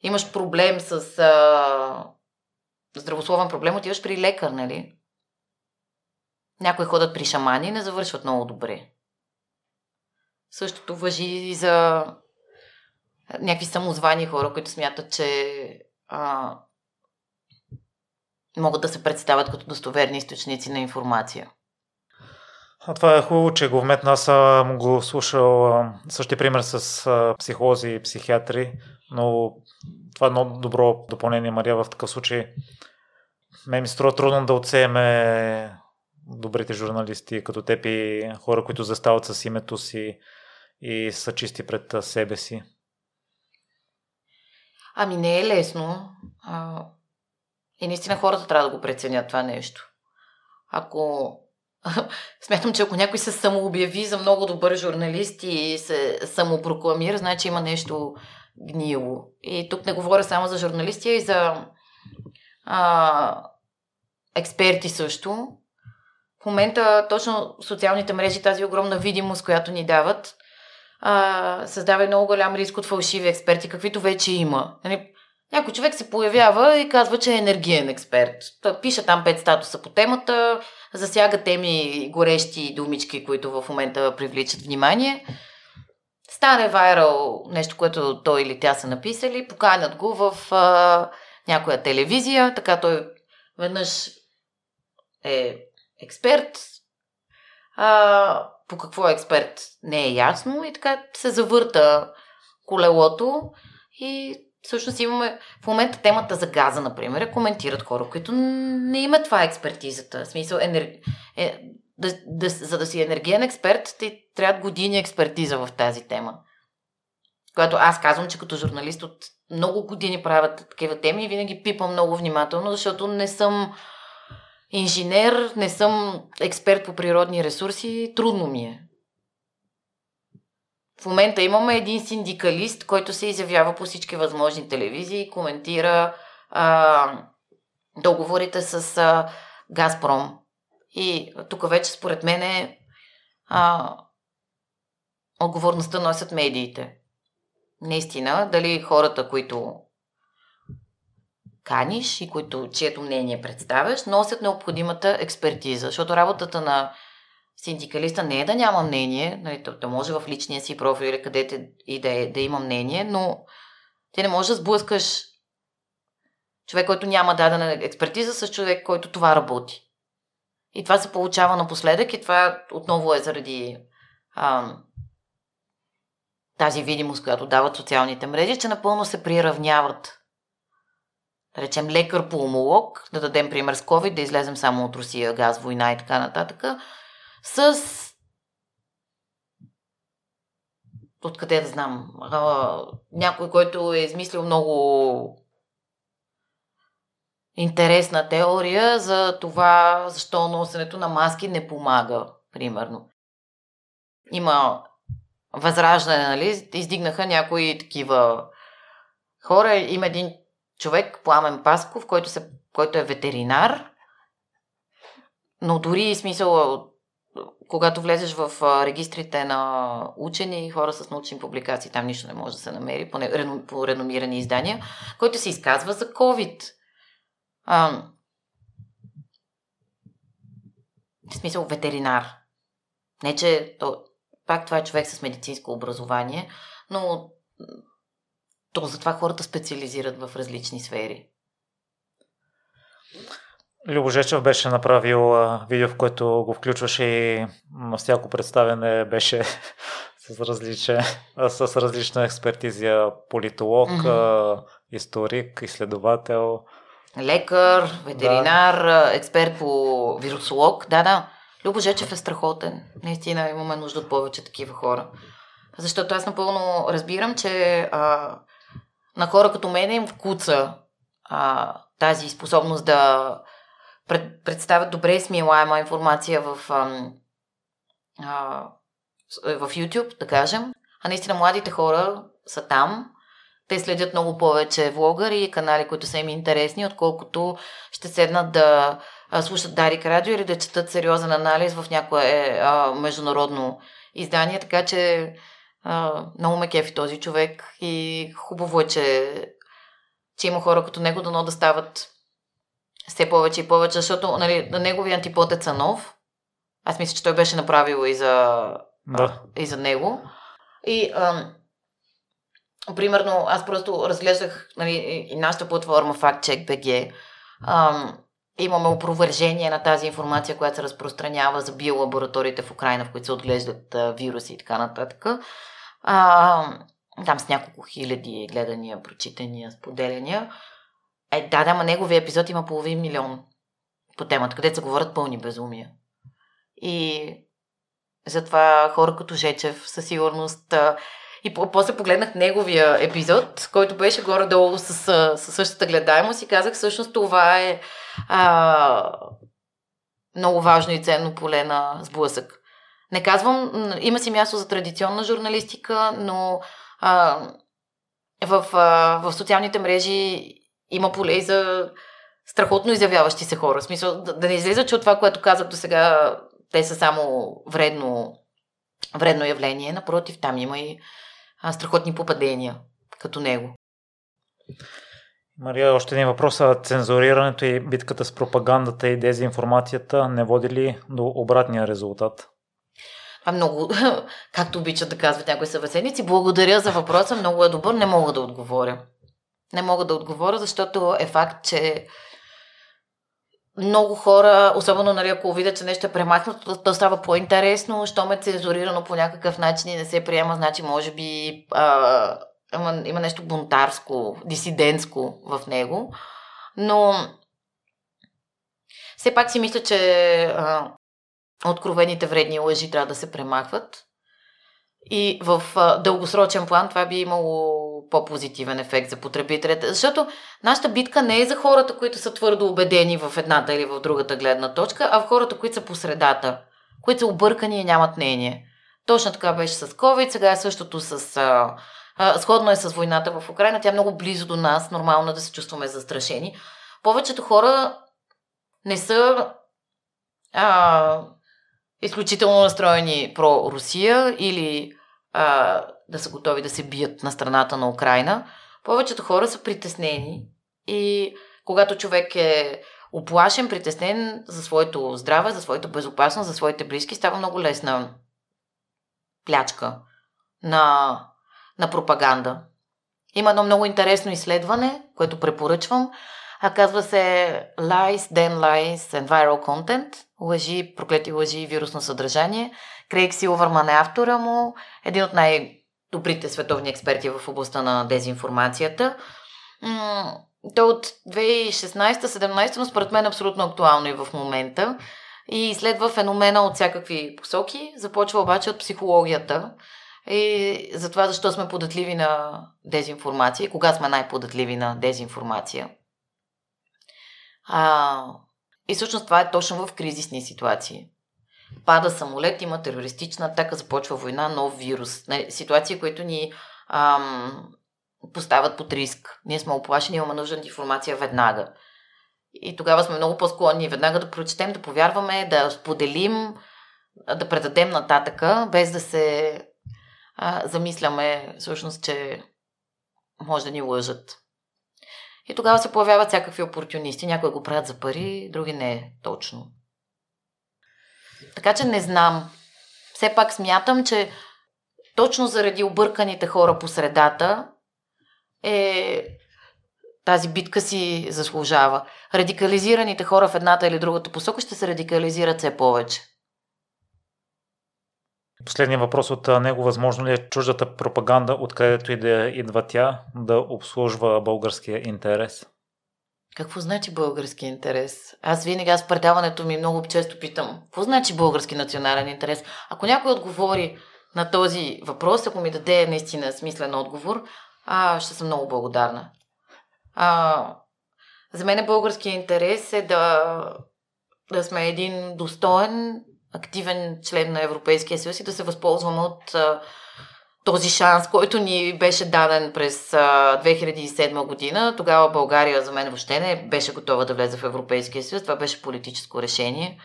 имаш проблем с а, здравословен проблем, отиваш при лекар, нали? Някои ходят при шамани и не завършват много добре. Същото въжи и за някакви самозвани хора, които смятат, че а, могат да се представят като достоверни източници на информация. А това е хубаво, че го вметна. Аз съм го слушал същия пример с психолози и психиатри, но това е много добро допълнение, Мария, в такъв случай. Ме ми струва трудно да отсееме добрите журналисти като теб и хора, които застават с името си и са чисти пред себе си. Ами не е лесно. А, и наистина хората трябва да го преценят това нещо. Ако Смятам, че ако някой се самообяви за много добър журналист и се самопрокламира, значи има нещо гнило. И тук не говоря само за журналисти, а и за а, експерти също. В момента точно социалните мрежи, тази огромна видимост, която ни дават, а, създава много голям риск от фалшиви експерти, каквито вече има. Нали, някой човек се появява и казва, че е енергиен експерт. Той пише там пет статуса по темата, засяга теми горещи думички, които в момента привличат внимание. Стане вайрал нещо, което той или тя са написали, поканят го в а, някоя телевизия, така той веднъж е експерт, а, по какво е експерт не е ясно и така се завърта колелото и всъщност имаме в момента темата за газа, например, коментират хора, които не имат това експертизата. В смисъл, енер... е, да, да, за да си енергиен експерт, ти трябва години експертиза в тази тема. Която аз казвам, че като журналист от много години правят такива теми и винаги пипам много внимателно, защото не съм инженер, не съм експерт по природни ресурси, трудно ми е. В момента имаме един синдикалист, който се изявява по всички възможни телевизии, коментира а, договорите с а, Газпром. И тук вече според мен е а, отговорността носят медиите. Наистина, дали хората, които каниш и които, чието мнение представяш, носят необходимата експертиза. Защото работата на синдикалиста не е да няма мнение, нали, то може в личния си профил или където и да, е, да има мнение, но ти не можеш да сблъскаш човек, който няма дадена експертиза с човек, който това работи. И това се получава напоследък и това отново е заради а, тази видимост, която дават социалните мрежи, че напълно се приравняват. Да речем лекар-пулмолог, да дадем пример с COVID, да излезем само от Русия, газ, война и така нататък, с откъде да знам, а, някой, който е измислил много интересна теория за това, защо носенето на маски не помага, примерно. Има възраждане, нали? Издигнаха някои такива хора. Има един човек, Пламен Пасков, който, се, който е ветеринар, но дори смисъл когато влезеш в регистрите на учени и хора с научни публикации, там нищо не може да се намери по, по реномирани издания, който се изказва за COVID. А, в смисъл ветеринар. Не, че то, пак това е човек с медицинско образование, но то затова хората специализират в различни сфери. Любо Жечев беше направил видео, в което го включваше и на всяко представяне беше с, различен, с различна експертизия политолог, mm-hmm. историк, изследовател. Лекар, ветеринар, да. експерт по вирусолог. Да, да. Любо Жечев е страхотен. Наистина имаме нужда от повече такива хора. Защото аз напълно разбирам, че а, на хора като мен им вкуца а, тази способност да пред, представят добре смилаема информация в, а, а, в YouTube, да кажем. А наистина младите хора са там. Те следят много повече влогъри и канали, които са им интересни, отколкото ще седнат да слушат Дарик Радио или да четат сериозен анализ в някое а, международно издание. Така че а, много ме кефи този човек и хубаво е, че, че има хора като него, дано да стават все повече и повече, защото нали, на неговия антипод е Цанов. Аз мисля, че той беше направил и за, да. и за него. И ам, примерно аз просто разглеждах нали, и нашата платформа FactCheck.bg. Ам, имаме опровържение на тази информация, която се разпространява за биолабораториите в Украина, в които се отглеждат а, вируси и така нататък. А, там с няколко хиляди гледания, прочитания, споделяния. Е, да, да, ма неговия епизод има половин милион по темата, където се говорят пълни безумия. И затова хора като Жечев със сигурност... И после погледнах неговия епизод, който беше горе-долу с, с същата гледаемост и казах, всъщност това е а, много важно и ценно поле на сблъсък. Не казвам, има си място за традиционна журналистика, но а, в, а, в социалните мрежи има поле и за страхотно изявяващи се хора. В смисъл, да, да не излиза, че от това, което казах до сега, те са само вредно, вредно явление. Напротив, там има и а, страхотни попадения, като него. Мария, още един въпрос. Цензурирането и битката с пропагандата и дезинформацията не води ли до обратния резултат? А много, както обичат да казват някои съвеседници, благодаря за въпроса, много е добър, не мога да отговоря. Не мога да отговоря, защото е факт, че много хора, особено нали, ако видят, че нещо е премахнато, то става по-интересно, що ме цензурирано по някакъв начин и не се приема, значи може би а, има, има нещо бунтарско, дисидентско в него. Но все пак си мисля, че а, откровените вредни лъжи трябва да се премахват. И в а, дългосрочен план това би имало по-позитивен ефект за потребителите. Защото нашата битка не е за хората, които са твърдо убедени в едната или в другата гледна точка, а в хората, които са по средата, които са объркани и нямат мнение. Точно така беше с COVID, сега е същото с... А, а, сходно е с войната в Украина, тя е много близо до нас, нормално да се чувстваме застрашени. Повечето хора не са а, изключително настроени про Русия или а, да са готови да се бият на страната на Украина. Повечето хора са притеснени и когато човек е оплашен, притеснен за своето здраве, за своята безопасност, за своите близки, става много лесна плячка на, на пропаганда. Има едно много интересно изследване, което препоръчвам. А казва се Lies, Then Lies and Viral Content. Лъжи, проклети лъжи и вирусно съдържание. Крейг Силвърман е автора му, един от най-добрите световни експерти в областта на дезинформацията. То от 2016-17, но според мен е абсолютно актуално и в момента. И изследва феномена от всякакви посоки. Започва обаче от психологията. И за това защо сме податливи на дезинформация и кога сме най-податливи на дезинформация. А, и всъщност това е точно в кризисни ситуации. Пада самолет, има терористична атака, започва война, нов вирус. Ситуации, които ни ам, поставят под риск. Ние сме оплашени, имаме нужда информация веднага. И тогава сме много по-склонни веднага да прочетем, да повярваме, да споделим, да предадем нататъка, без да се а, замисляме всъщност, че може да ни лъжат. И тогава се появяват всякакви опортунисти. Някои го правят за пари, други не точно. Така че не знам. Все пак смятам, че точно заради обърканите хора по средата е тази битка си заслужава. Радикализираните хора в едната или другата посока ще се радикализират все повече. Последният въпрос от него. Възможно ли е чуждата пропаганда, откъдето и да идва тя, да обслужва българския интерес? Какво значи български интерес? Аз винаги, аз предаването ми много често питам, какво значи български национален интерес? Ако някой отговори на този въпрос, ако ми даде наистина смислен отговор, а, ще съм много благодарна. А, за мен български интерес е да, да сме един достоен, активен член на Европейския съюз и да се възползваме от този шанс, който ни беше даден през а, 2007 година. Тогава България за мен въобще не беше готова да влезе в Европейския съюз. Това беше политическо решение.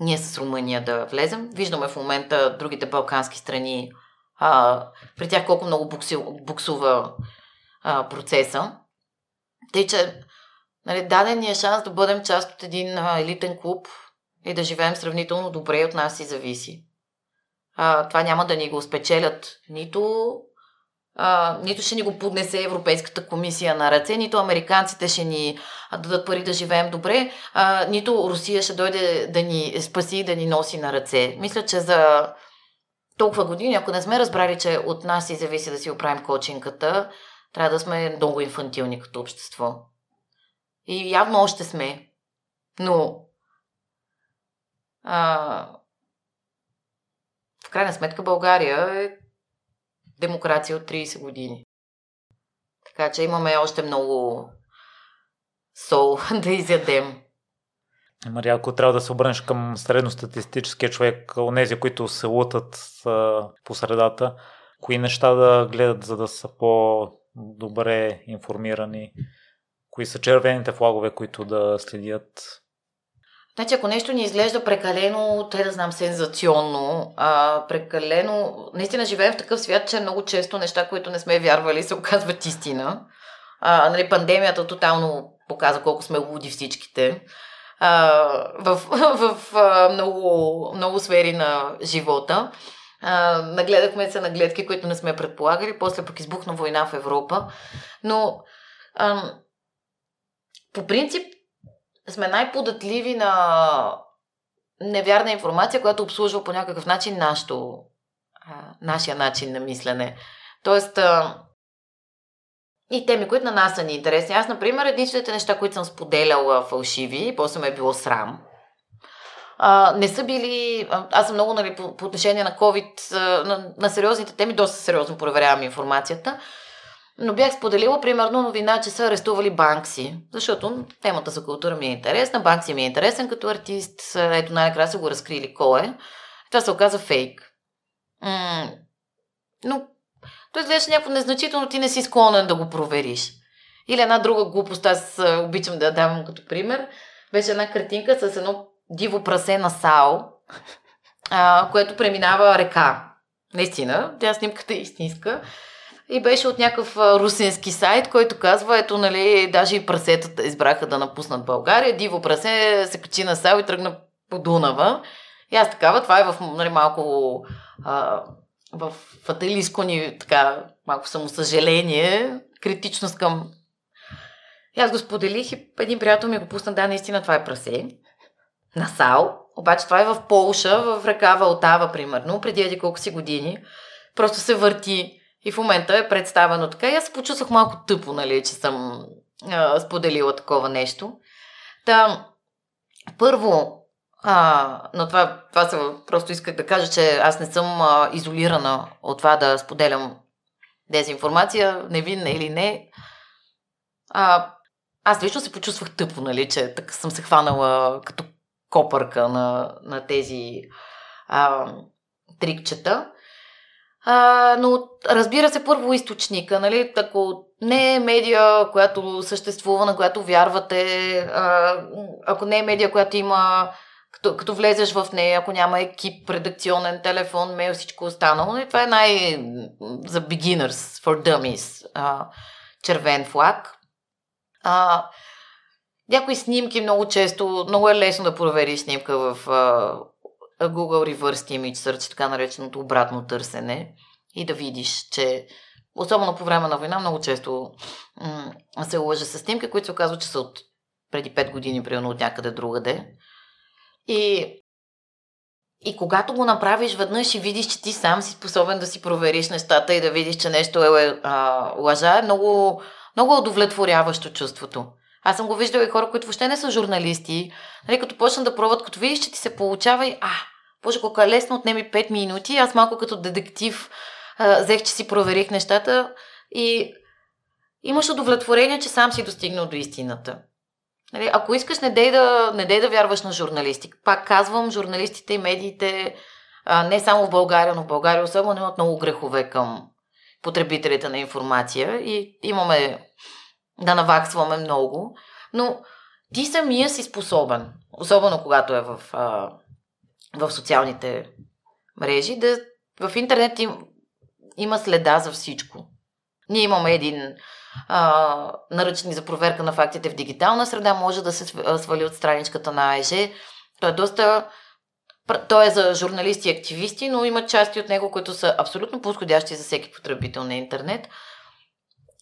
Ние с Румъния да влезем. Виждаме в момента другите балкански страни, а, при тях колко много букси, буксува а, процеса. Тъй, че нали, даден ни е шанс да бъдем част от един а, елитен клуб и да живеем сравнително добре от нас и зависи. А, това няма да ни го спечелят нито а, нито ще ни го поднесе Европейската комисия на ръце, нито американците ще ни дадат пари да живеем добре, а, нито Русия ще дойде да ни спаси и да ни носи на ръце. Мисля, че за толкова години, ако не сме разбрали, че от нас и зависи да си оправим кочинката, трябва да сме много инфантилни като общество. И явно още сме. Но а, в крайна сметка България е демокрация от 30 години. Така че имаме още много сол да изядем. Мария, ако трябва да се обърнеш към средностатистическия човек, онези, които се лутат по средата, кои неща да гледат, за да са по-добре информирани, кои са червените флагове, които да следят Значи, ако нещо ни изглежда прекалено, те да знам, сензационно, а, прекалено... Наистина живеем в такъв свят, че много често неща, които не сме вярвали, се оказват истина. А, нали, пандемията тотално показа колко сме луди всичките. А, в в, а, много, много сфери на живота. А, нагледахме се на гледки, които не сме предполагали. После пък избухна война в Европа. Но а, по принцип сме най-податливи на невярна информация, която обслужва по някакъв начин нашото, нашия начин на мислене. Тоест, и теми, които на нас са ни интересни. Аз, например, единствените неща, които съм споделяла фалшиви, после ме е било срам, а, не са били... Аз съм много, нали, по, по отношение на COVID, на, на сериозните теми, доста сериозно проверявам информацията. Но бях споделила, примерно, новина, че са арестували Банкси, защото темата за култура ми е интересна, Банкси ми е интересен като артист, ето най-накрая са го разкрили кой е. Това се оказа фейк. М- но той изглежда някакво незначително, ти не си склонен да го провериш. Или една друга глупост, аз обичам да я давам като пример, беше една картинка с едно диво прасе на Сао, а, което преминава река. Наистина, тя снимката е истинска и беше от някакъв русински сайт, който казва, ето, нали, даже и прасетата избраха да напуснат България. Диво прасе се качи на Сал и тръгна по Дунава. И аз такава, това е в нали, малко а, в фаталистко ни така малко самосъжаление, критичност към и аз го споделих и един приятел ми го пусна, да, наистина това е прасе. На Сал. Обаче това е в Полша, в река Валтава, примерно, преди еди колко си години. Просто се върти и в момента е представено така. И аз се почувствах малко тъпо, нали, че съм а, споделила такова нещо. Та, първо, а, но това, това се, просто исках да кажа, че аз не съм а, изолирана от това да споделям дезинформация, невинна или не. А, аз лично се почувствах тъпо, нали, че така съм се хванала като копърка на, на тези а, трикчета. А, но разбира се, първо източника, нали? Ако не е медия, която съществува, на която вярвате, а, ако не е медия, която има, като, като влезеш в нея, ако няма екип, редакционен телефон, мейл, всичко останало, нали? това е най- за beginners, for dummies, а, червен флаг. А, някои снимки много често, много е лесно да провериш снимка в а, Google Reverse Image Search, така нареченото обратно търсене и да видиш, че особено по време на война много често м- се лъже с снимки, които се оказва, че са от преди 5 години, примерно от някъде другаде. И, и когато го направиш веднъж и видиш, че ти сам си способен да си провериш нещата и да видиш, че нещо е а, лъжа, е много, много удовлетворяващо чувството. Аз съм го виждала и хора, които въобще не са журналисти. Нали, като почнат да пробват, като видиш, че ти се получава и а, боже, колко е лесно, отнеми 5 минути. Аз малко като детектив взех, че си проверих нещата и имаш удовлетворение, че сам си достигнал до истината. Нали, ако искаш, не дей, да, не дей да вярваш на журналисти. Пак казвам, журналистите и медиите, а, не само в България, но в България особено имат много грехове към потребителите на информация и имаме да наваксваме много, но ти самия си способен, особено когато е в, а, в социалните мрежи, да в интернет им, има следа за всичко. Ние имаме един а, наръчник за проверка на фактите в дигитална среда, може да се свали от страничката на АЕЖ. Той е доста той е за журналисти и активисти, но има части от него, които са абсолютно подходящи за всеки потребител на интернет.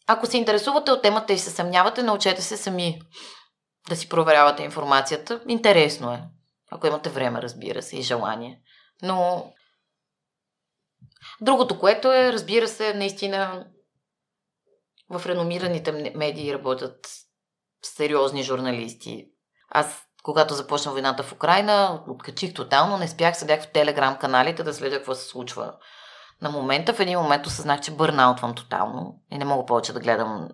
Ако се интересувате от темата и се съмнявате, научете се сами да си проверявате информацията. Интересно е. Ако имате време, разбира се, и желание. Но другото, което е, разбира се, наистина в реномираните медии работят сериозни журналисти. Аз, когато започна войната в Украина, откачих тотално, не спях, седях в телеграм каналите да следя какво се случва на момента. В един момент осъзнах, че бърнаутвам тотално и не мога повече да гледам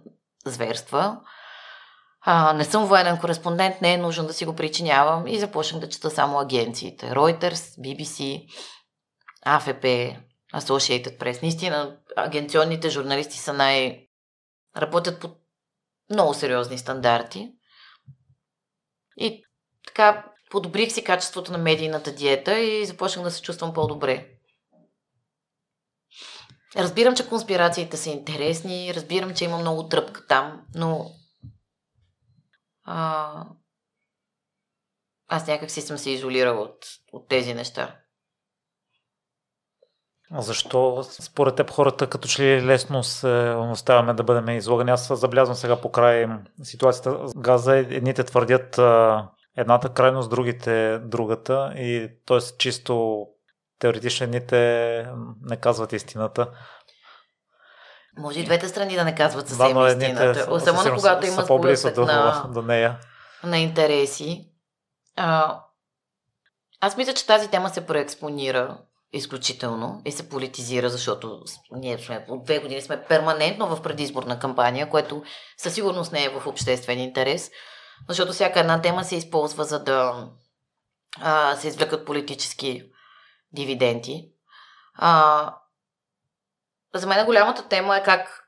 зверства. А, не съм военен кореспондент, не е нужно да си го причинявам и започнах да чета само агенциите. Reuters, BBC, AFP, Associated Press. Наистина, агенционните журналисти са най... работят по много сериозни стандарти. И така подобрих си качеството на медийната диета и започнах да се чувствам по-добре. Разбирам, че конспирациите са интересни, разбирам, че има много тръпка там, но а, аз някак си съм се изолирала от, от тези неща. А защо според теб хората като че ли лесно се оставяме да бъдем излагани? Аз забелязвам сега по край ситуацията с газа. Едните твърдят едната крайност, другите другата и т.е. чисто теоретично едните не казват истината. Може и двете страни да не казват съвсем да, истината. Особено когато има сблъсък до, на, до нея. на интереси. А, аз мисля, че тази тема се преекспонира изключително и се политизира, защото ние сме от две години сме перманентно в предизборна кампания, което със сигурност не е в обществен интерес, защото всяка една тема се използва за да а, се извлекат политически дивиденти. А, за мен голямата тема е как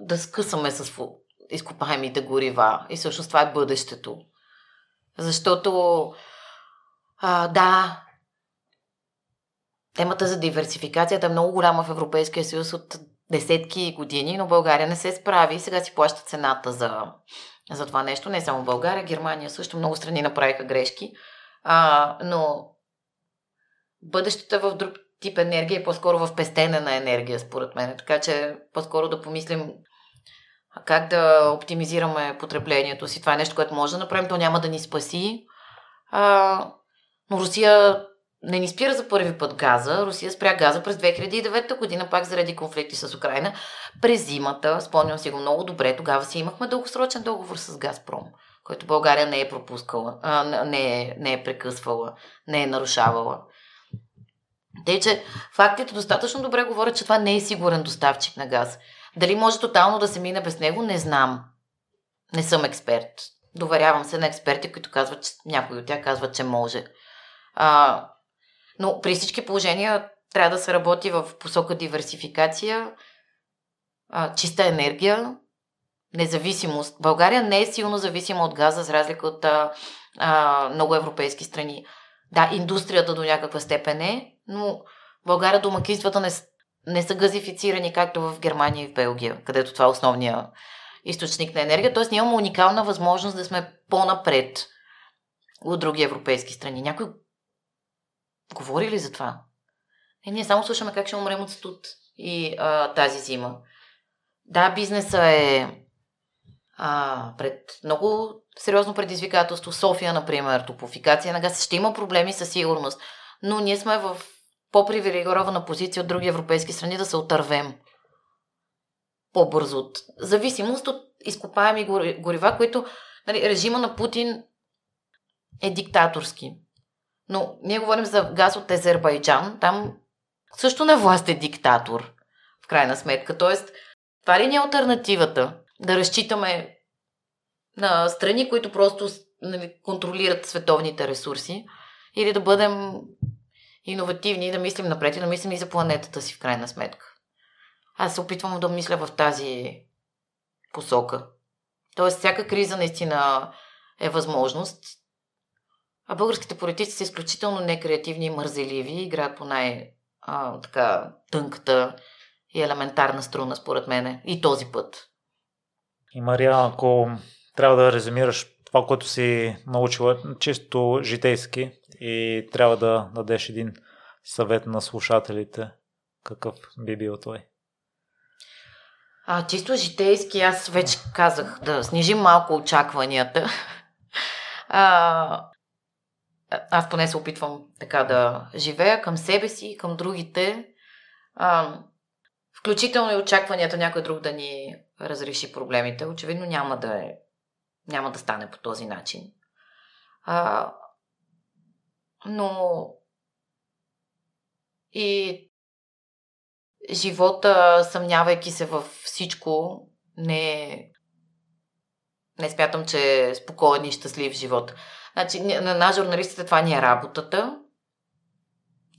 да скъсаме с изкопаемите горива. И всъщност това е бъдещето. Защото, а, да, темата за диверсификацията е много голяма в Европейския съюз от десетки години, но България не се справи и сега си плаща цената за, за това нещо. Не само България, Германия също много страни направиха грешки. А, но бъдещето е в друг тип енергия, по-скоро в пестене на енергия, според мен. Така че по-скоро да помислим как да оптимизираме потреблението си. Това е нещо, което може да направим, то няма да ни спаси. А, но Русия не ни спира за първи път газа. Русия спря газа през 2009 година, пак заради конфликти с Украина. През зимата, спомням си го много добре, тогава си имахме дългосрочен договор с Газпром, който България не е пропускала, а, не, е, не е прекъсвала, не е нарушавала. Тъй, че фактите достатъчно добре говорят, че това не е сигурен доставчик на газ. Дали може тотално да се мине без него, не знам. Не съм експерт. Доверявам се на експерти, които казват, че някои от тях казват, че може. А, но при всички положения трябва да се работи в посока диверсификация, а, чиста енергия, независимост. България не е силно зависима от газа, за разлика от а, а, много европейски страни. Да, индустрията до някаква степен е, но България домакинствата не, не са газифицирани, както в Германия и в Белгия, където това е основния източник на енергия. Тоест, ние имаме уникална възможност да сме по-напред от други европейски страни. Някои говори ли за това? Е, ние само слушаме как ще умрем от студ и а, тази зима. Да, бизнеса е а, пред много сериозно предизвикателство. София, например, топофикация на газ. Ще има проблеми със сигурност. Но ние сме в по-привилегирована позиция от други европейски страни да се отървем по-бързо зависимост от изкопаеми горива, които нали, режима на Путин е диктаторски. Но ние говорим за газ от Азербайджан. Там също на власт е диктатор, в крайна сметка. Тоест, това ли ни е альтернативата? Да разчитаме на страни, които просто нали, контролират световните ресурси или да бъдем иновативни, да мислим напред и да мислим и за планетата си в крайна сметка. Аз се опитвам да мисля в тази посока. Тоест, всяка криза наистина е възможност. А българските политици са изключително некреативни и мързеливи, играят по най- а, така, тънката и елементарна струна, според мене. И този път. И Мария, ако трябва да резюмираш това, което си научила чисто житейски и трябва да дадеш един съвет на слушателите, какъв би бил той? А, чисто житейски, аз вече казах да снижим малко очакванията. А, аз поне се опитвам така да живея към себе си към другите. А, включително и очакванията някой друг да ни разреши проблемите. Очевидно няма да е няма да стане по този начин. А, но и живота, съмнявайки се във всичко, не, не смятам, че е спокоен и щастлив живот. Значи, на нас, журналистите, това ни е работата,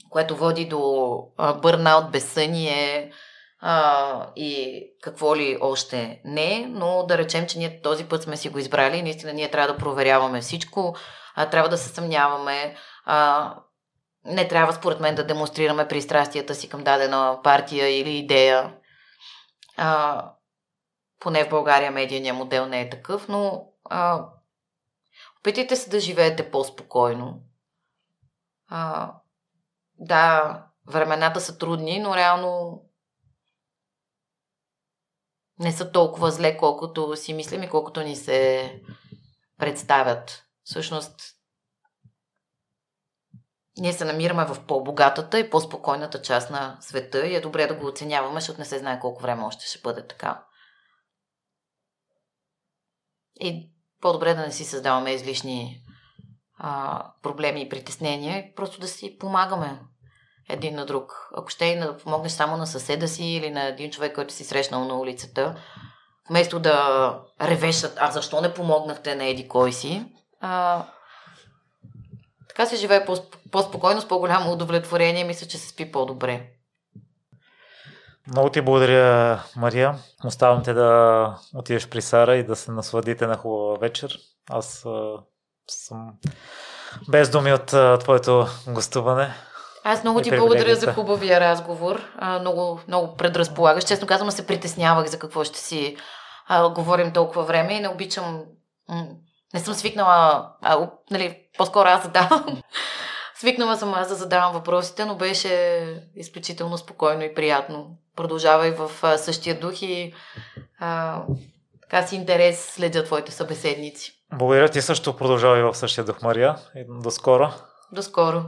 което води до бърнаут, безсъние, а, и какво ли още не, но да речем, че ние този път сме си го избрали, наистина ние трябва да проверяваме всичко, а, трябва да се съмняваме, а, не трябва според мен да демонстрираме пристрастията си към дадена партия или идея. А, поне в България медийния модел не е такъв, но а, опитайте се да живеете по-спокойно. А, да, времената са трудни, но реално не са толкова зле, колкото си мислим и колкото ни се представят. Всъщност, ние се намираме в по-богатата и по-спокойната част на света и е добре да го оценяваме, защото не се знае колко време още ще бъде така. И по-добре да не си създаваме излишни а, проблеми и притеснения, просто да си помагаме един на друг. Ако ще и да помогнеш само на съседа си или на един човек, който си срещнал на улицата, вместо да ревешат, а защо не помогнахте на еди кой си, а, така се живее по-спокойно, с по-голямо удовлетворение, мисля, че се спи по-добре. Много ти благодаря, Мария. Оставам те да отидеш при Сара и да се насладите на хубава вечер. Аз а, съм без думи от а, твоето гостуване. Аз много ти благодаря за хубавия разговор. А, много, много предразполагаш. Честно казвам, се притеснявах за какво ще си а, говорим толкова време и не обичам. Не съм свикнала, а, нали, по-скоро аз задавам. Свикнала съм аз да задавам въпросите, но беше изключително спокойно и приятно. Продължавай в а, същия дух и а, така си интерес следя твоите събеседници. Благодаря ти също продължавай в същия дух, Мария. До скоро. До скоро.